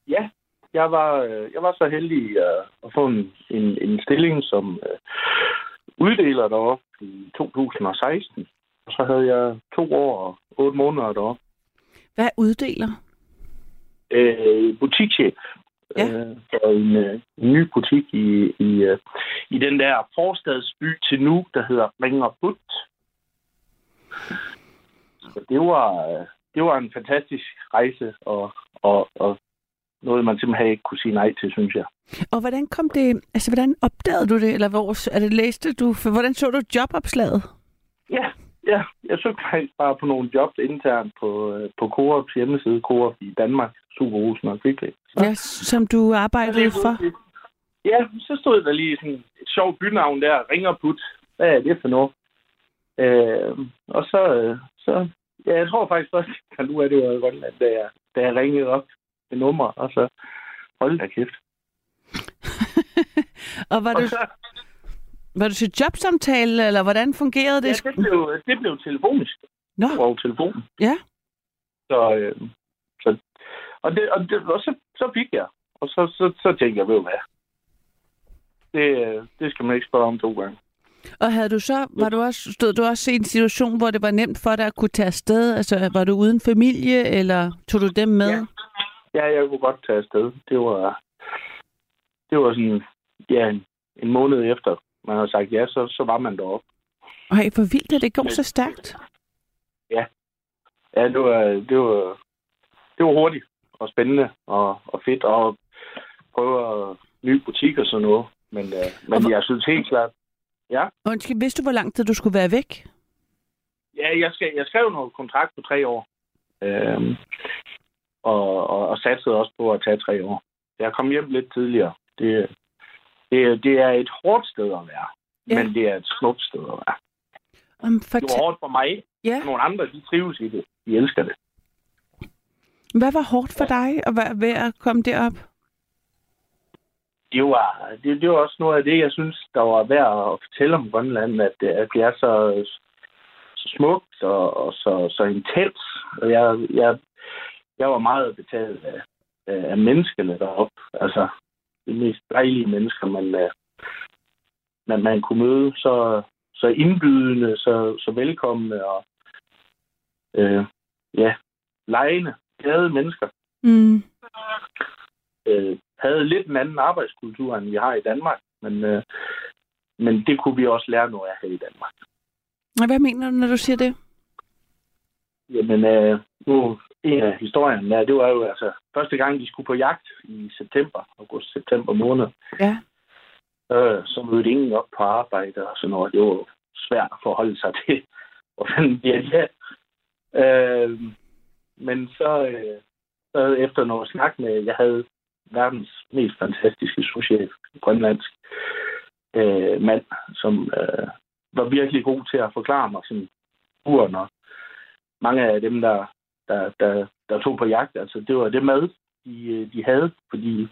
Ja, jeg var, øh, jeg var så heldig uh, at få en, en, en stilling som uh, uddeler deroppe i 2016. Og så havde jeg to år og otte måneder deroppe. Hvad er uddeler? Uh, butikschef. Ja. Uh, for en, uh, en ny butik i, i, uh, i den der forstadsby til nu, der hedder Ringerbut. Så det var, øh, det var en fantastisk rejse, og, og, og noget, man simpelthen ikke kunne sige nej til, synes jeg. Og hvordan kom det, altså hvordan opdagede du det, eller hvor, er det læste du, for hvordan så du jobopslaget? Ja, ja. Jeg søgte faktisk bare på nogle jobs internt på, øh, på Coops hjemmeside, Coop i Danmark, Superhusen og Kvickly. Ja, som du arbejdede for? Ja, så stod der lige sådan et sjovt bynavn der, Ringerput. Hvad er det for noget? Øh, og så, øh, så, ja, jeg tror faktisk først, [laughs] at nu er det jo i Grønland, da jeg, da jeg ringede op med nummer, og så hold da kæft. [laughs] Og var Og du, så, var du til jobsamtale, eller hvordan fungerede det? ja, det blev, det blev telefonisk Nå, over telefonen. ja. Så, øh, så, og det, og, det, og så, så fik jeg. Og så, så, så tænkte jeg, ved du hvad? Det, øh, det skal man ikke spørge om to gange. Og havde du så, var du også, stod du også i en situation, hvor det var nemt for dig at kunne tage afsted? Altså, var du uden familie, eller tog du dem med? Ja. Ja, jeg kunne godt tage afsted. Det var, det var sådan, ja, en, en måned efter, man havde sagt ja, så, så var man deroppe. Ej, hvor vildt, at det går så stærkt. Ja, det var, det var, det var hurtigt og spændende og, og fedt og prøve at ny butik og sådan noget. Men, øh, men hvor- jeg synes helt klart, ja, Undskyld, vidste du, hvor lang tid du skulle være væk? ja jeg, skal, jeg skrev noget kontrakt på tre år. Øhm, og, og, og satsede også på at tage tre år. Jeg kom hjem lidt tidligere. Det, det, det er et hårdt sted at være. Ja. Men det er et smukt sted at være. Om Det fortæl... var hårdt for mig. Ja. Nogle andre, de trives i det. De elsker det. Hvad var hårdt for dig at være ved at komme derop? Det var, det, det var også noget af det, jeg synes, der var værd at fortælle om Grønland, at, det- at det er så, så smukt og, og så, så intens. Og jeg, jeg, jeg var meget betaget af, af af menneskene deroppe. Altså, de mest dejlige mennesker, man, øh, man, man kunne møde. Så, så indbydende, så, så velkomne og øh, ja, lejende, glade mennesker. Mm. øh, havde lidt en anden arbejdskultur, end vi har i Danmark. Men, øh, men det kunne vi også lære noget af her i Danmark. Hvad mener du, når du siger det? Jamen, øh, nu, en af historien, ja, det var jo altså første gang, de skulle på jagt i september, august-september måned. Ja. Øh, så mødte ingen op på arbejde og sådan noget. Det var svært at forholde sig [laughs] til, hvordan det er. Øh, men så, øh, så efter noget snak med, jeg havde verdens mest fantastiske souschef, grønlandsk øh, mand, som øh, var virkelig god til at forklare mig sådan uren og mange af dem, der, der, der, der tog på jagt, altså det var det mad, de, de havde, fordi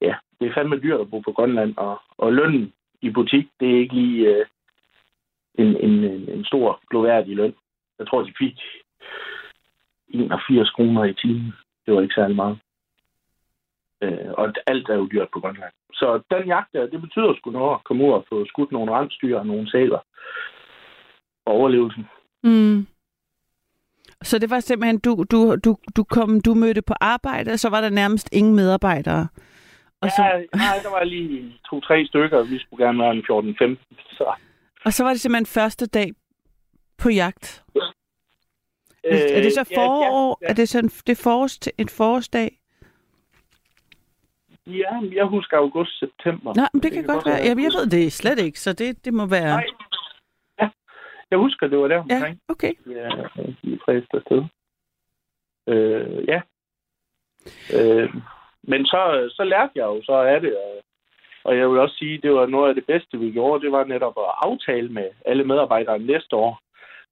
ja, det er fandme dyrt at bo på Grønland, og, og lønnen i butik, det er ikke lige øh, en, en, en, stor gloværdig løn. Jeg tror, de fik 81 kroner i timen. Det var ikke særlig meget. Øh, og alt er jo dyrt på Grønland. Så den jagt der, det betyder sgu noget at komme ud og få skudt nogle rensdyr og nogle sæler overlevelsen. Mm. Så det var simpelthen, du, du, du, du, kom, du mødte på arbejde, og så var der nærmest ingen medarbejdere. Og så, Ja, nej, der var lige to-tre stykker. Vi skulle gerne være en 14-15. Så, og så var det simpelthen første dag på jagt. Øh, er det så forår? Ja, ja, Er det sådan det forårs, en forårsdag? ja, jeg husker august-september. Nå, men det kan godt være. Jamen, jeg ved det slet ikke, så det, det må være... Nej. Ja, jeg husker, det var der Ja, omkring. okay. Ja, de fleste afsted. Øh, ja. Øh, men så, så lærte jeg jo så af det, og, og jeg vil også sige, det var noget af det bedste, vi gjorde, det var netop at aftale med alle medarbejdere næste år,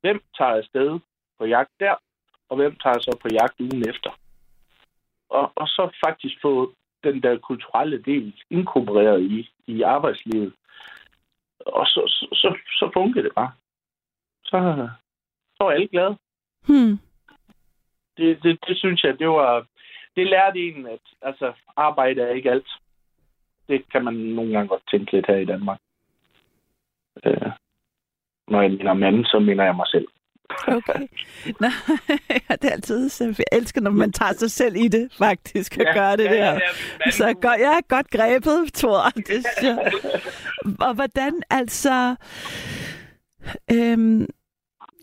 hvem tager afsted på jagt der, og hvem tager så på jagt ugen efter. Og, og så faktisk få den der kulturelle del inkorporeret i, i arbejdslivet. Og så, så, så, så fungerer det bare. Så, så er alle glade. Hmm. Det, det, det synes jeg, det var... Det lærte en, at altså, arbejde er ikke alt. Det kan man nogle gange godt tænke lidt her i Danmark. Øh, når jeg mener mand, så mener jeg mig selv. Okay. [laughs] Nej, det er altid så jeg elsker, når man tager sig selv i det, faktisk, og ja, gør det ja, der. ja, ja, så godt, jeg er godt grebet, Thor. Det synes [laughs] jeg. Og hvordan altså... Øhm,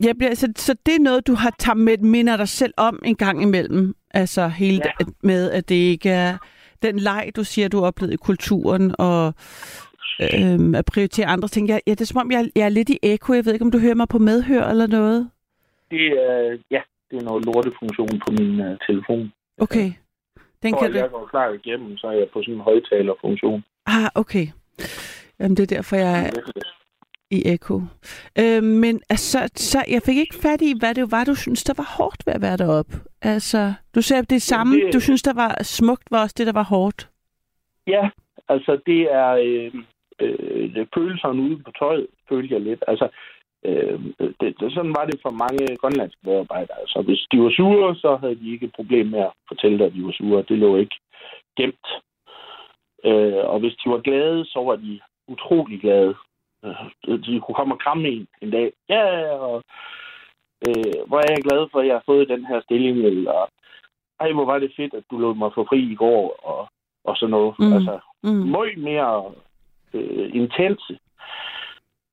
jeg bliver, så, så det er noget, du har taget med, minder dig selv om en gang imellem? Altså hele Ja. med, at det ikke er den leg, du siger, du har oplevet i kulturen, og øhm, at prioritere andre ting. Jeg, ja, det er som om, jeg, jeg er lidt i eko. Jeg ved ikke, om du hører mig på medhør eller noget? Det er, ja, det er noget lortefunktion på min uh, telefon. Okay. Den For kan at du... jeg går klar igennem, så er jeg på sådan en højtalerfunktion. Ah, okay. Jamen, det er derfor, jeg er i eko. Øh, men altså, så jeg fik ikke fat i, hvad det var, du synes, der var hårdt ved at være deroppe. Altså, du sagde, det samme, det- du synes, der var smukt, var også det, der var hårdt. Ja, altså det er øh, øh, følelserne ude på tøjet, følte jeg lidt. Altså, øh, det, det, sådan var det for mange grønlandske medarbejdere. Altså, hvis de var sure, så havde de ikke et problem med at fortælle dig, at de var sure. Det lå ikke gemt. Øh, og hvis de var glade, så var de utrolig glade. Øh, De kunne komme og kramme en en dag. Ja, og øh, hvor er jeg glad for, at jeg har fået den her stilling. Eller, ej, hvor var det fedt, at du lod mig få fri i går. Og, og sådan noget. Mm. Altså, Mm. meget mere øh, intense.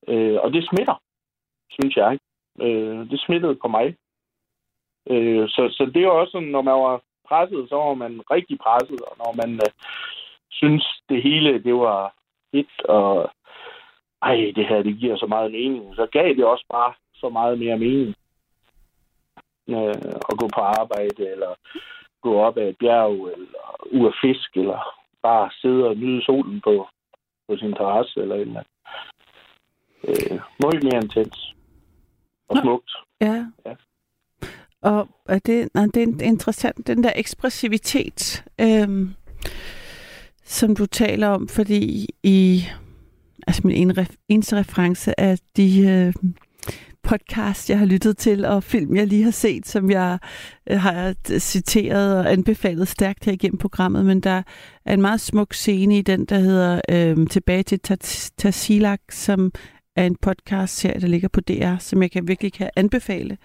Øh, og det smitter, synes jeg. Øh, det smittede på mig. Øh, så, så det er jo også sådan, når man var presset, så var man rigtig presset, og når man øh, synes, det hele det var fedt, og ej, det her det giver så meget mening, så gav det også bare så meget mere mening. Øh, at gå på arbejde, eller gå op ad et bjerg, eller ud at fisk, eller bare sidde og nyde solen på, på sin terrasse, eller et eller andet. Øh, meget mere intens. Og smukt. Ja. Ja. Og er det, nej, det er interessant, den der ekspressivitet, øhm, som du taler om, fordi i altså min ene ref, eneste reference er de øh, podcast, jeg har lyttet til, og film, jeg lige har set, som jeg øh, har citeret og anbefalet stærkt her igennem programmet, men der er en meget smuk scene i den, der hedder øh, Tilbage til Tas- Tassilak, som er en podcast-serie, der ligger på DR, som jeg kan virkelig kan anbefale.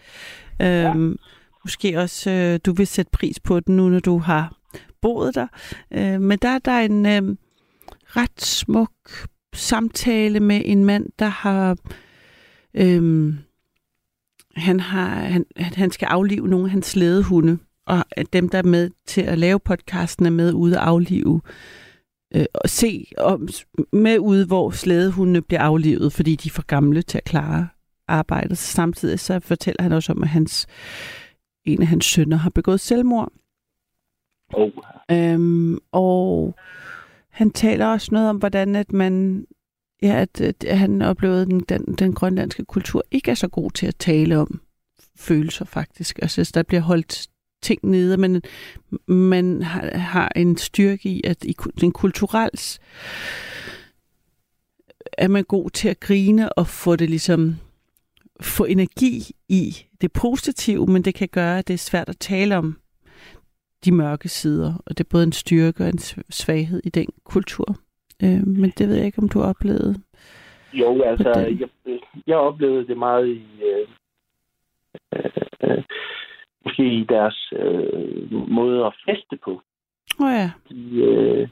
Ja. Øhm, måske også, øh, du vil sætte pris på den nu, når du har boet der. Øh, men der er der en øh, ret smuk samtale med en mand, der har... Øh, han, har han, han skal aflive nogle af hans slædehunde, og dem, der er med til at lave podcasten, er med ude at aflive øh, og se om, med ude, hvor slædehundene bliver aflivet, fordi de er for gamle til at klare arbejdet. Så samtidig så fortæller han også om, at hans, en af hans sønner har begået selvmord. Oh. Øhm, og han taler også noget om, hvordan at man ja, at, at han oplevede, at den, den, den grønlandske kultur ikke er så god til at tale om følelser faktisk. Altså, der bliver holdt ting nede, men man har, har en styrke i, at i den kulturels er man god til at grine og få det ligesom få energi i det positive, men det kan gøre, at det er svært at tale om de mørke sider, og det er både en styrke og en svaghed i den kultur. Øh, men det ved jeg ikke, om du har oplevet. Jo, altså, Hvordan? jeg, jeg oplevede det meget i... Øh, øh, måske i deres øh, måde at feste på. Åh oh, ja. De, øh,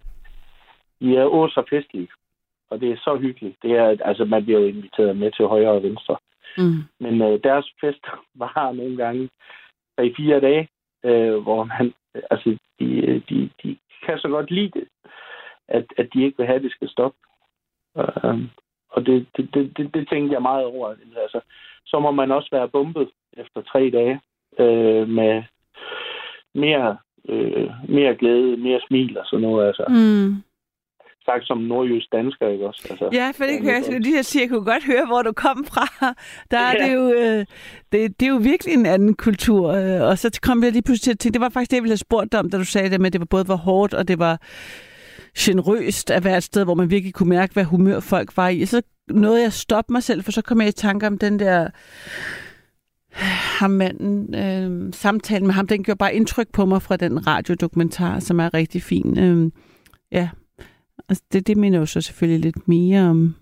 de er også så festlige, og det er så hyggeligt. Det er, altså, man bliver jo inviteret med til højre og venstre. Mm. Men øh, deres fest [laughs] var nogle gange i fire dage, øh, hvor man, Øh, altså, de, øh, de, de kan så godt lide det, at, at de ikke vil have, at det skal stoppe. Øh, og det, det, det, det, det tænkte jeg meget over. Altså, så må man også være bumpet efter tre dage øh, med mere, øh, mere glæde, mere smil og sådan noget. Altså. Mm sagt som nordjysk dansker, ikke også? Altså, Ja, for det kan jeg skulle lige sige, jeg kunne godt høre, hvor du kom fra. [laughs] Der er Ja. det jo, øh, det, det er jo virkelig en anden kultur. øh, Og så kom jeg lige pludselig til at tænke, det var faktisk det, jeg ville have spurgt dig om, da du sagde det med, at det var både var hårdt, og det var generøst at være et sted, hvor man virkelig kunne mærke, hvad humør folk var i. Så nåede jeg at stoppe mig selv, for så kom jeg i tanke om den der [sighs] ham manden, øh, samtalen med ham, den gjorde bare indtryk på mig fra den radiodokumentar, som er rigtig fin. Øh, ja, altså det, det minder jo så selvfølgelig lidt mere om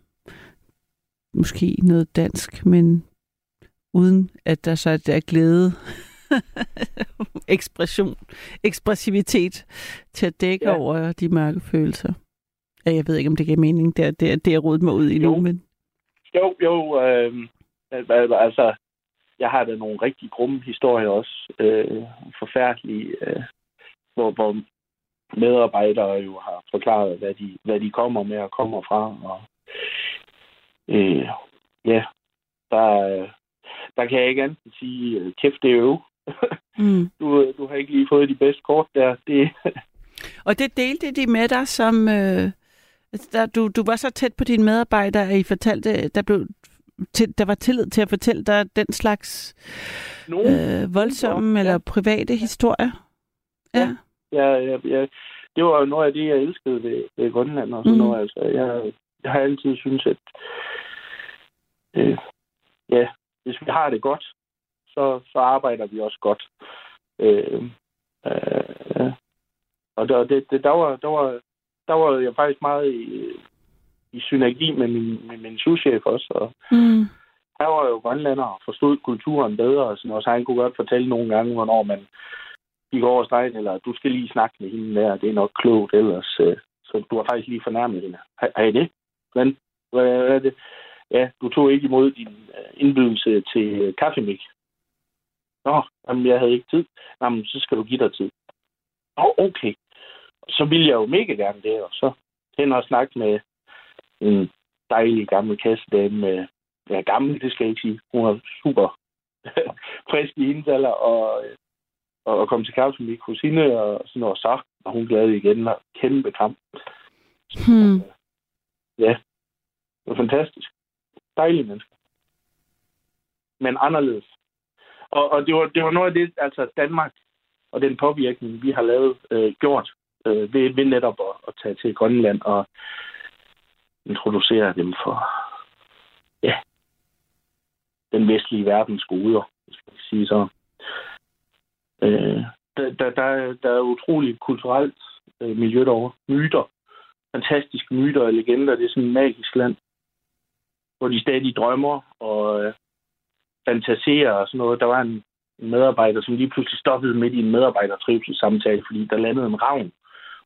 måske noget dansk, men uden at der så er der glæde, [laughs] ekspression, ekspressivitet til at dække ja. Over de mørke følelser. Ja, jeg ved ikke, om det giver mening. Det er det, er, det er rodet mig ud i nu, men Jo, jo, øh, altså, jeg har da nogle rigtig grumme historier også, øh, forfærdelige, øh, hvor, hvor medarbejdere jo har forklaret, hvad de, hvad de kommer med og kommer fra, og øh, ja, der, øh, der kan jeg ikke andet sige, øh, kæft, det er øv. mm. [laughs] Du, du har ikke lige fået de bedste kort der. Det, [laughs] Og det delte de med dig, som øh, altså, der, du, du var så tæt på dine medarbejdere, at I fortalte, der, blev, til, der var tillid til at fortælle dig den slags nogen, øh, voldsomme Ja. eller private historier. Ja. Ja. Jeg, jeg, jeg, det var jo noget af det, jeg elskede ved, ved Grønland og sådan mm. noget. Altså, jeg, jeg har altid syntes, at øh, ja, hvis vi har det godt, så, så arbejder vi også godt. Øh, øh, og der, det, det, der, var, der, var, der var jeg faktisk meget i, i synergi med min, med min souschef også. Og Mm. han var jo grønlander og forstod kulturen bedre, og sådan noget, så han kunne godt fortælle nogle gange, hvornår man gik over stregen, eller du skal lige snakke med hende der, det er nok klogt ellers. Øh, så du har faktisk lige fornærmet hende. Har, I det? Hvordan, hvad er det? Ja, du tog ikke imod din øh, indbydelse til øh, kaffemik. Nå, jamen, jeg havde ikke tid. Jamen, så skal du give dig tid. Nå, okay. Så ville jeg jo mega gerne det, og så hen og snakke med en dejlig gammel kassedame med ja, gammel, det skal jeg ikke sige. Hun er super [laughs] frisk i hendes alder, og, øh, og, og kom til kaffemik hos hende, og sådan noget, så var hun glad igen, og kæmpe kamp. Hmm. Ja, det var fantastisk. Dejlige mennesker. Men anderledes. Og, og det, var, det var noget af det, altså Danmark og den påvirkning, vi har lavet, øh, gjort øh, ved, ved netop at, at tage til Grønland og introducere dem for ja, den vestlige verdens goder, hvis man kan sige så. Øh, der, der, der, der er utroligt kulturelt øh, miljø derovre. Myter. Fantastiske myter og legender. Det er sådan et magisk land, hvor de stadig drømmer og øh, fantaserer og sådan noget. Der var en, en medarbejder, som lige pludselig stoppede midt i en medarbejdertrivselssamtale, fordi der landede en ravn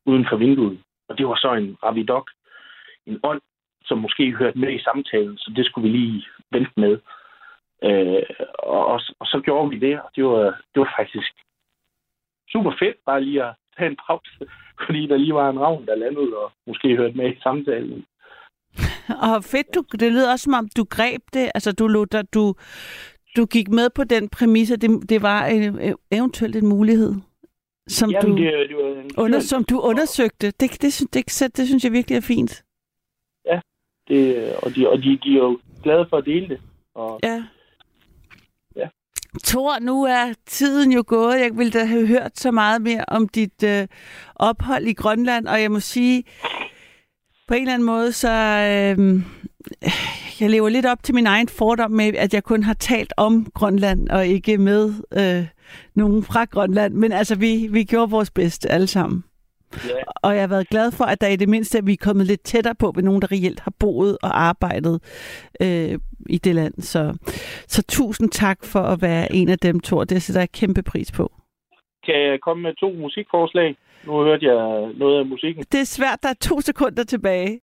uden for vinduet. Og det var så en ravidok, en ånd, som måske hørte med i samtalen, så det skulle vi lige vente med. Øh, og, og, og så gjorde vi det, og det var, det var faktisk super fedt bare lige at tage en pause, [laughs] fordi der lige var en ravn, der landede og måske hørte med i samtalen. [laughs] Og fedt, du, det lyder også som om, du greb det, altså du, lod dig, du, du gik med på den præmis, at det, det var en, eventuelt en mulighed, som, Jamen, du, det, det var en under, som du undersøgte. Det, det, det, det, det synes jeg virkelig er fint. det, og de, og de, de er jo glade for at dele det. Og, Ja. Tor, nu er tiden jo gået. Jeg ville da have hørt så meget mere om dit øh, ophold i Grønland, og jeg må sige, på en eller anden måde, så øh, jeg lever lidt op til min egen fordom med, at jeg kun har talt om Grønland, og ikke med øh, nogen fra Grønland. Men altså, vi, vi gjorde vores bedste alle sammen ja, Og jeg har været glad for, at der i det mindste, at vi er kommet lidt tættere på ved nogen, der reelt har boet og arbejdet øh, i det land. Så, så tusind tak for at være en af dem, Thor. Det sætter jeg kæmpe pris på. kan jeg komme med to musikforslag? Nu hørte jeg noget af musikken. Det er svært, der er to sekunder tilbage.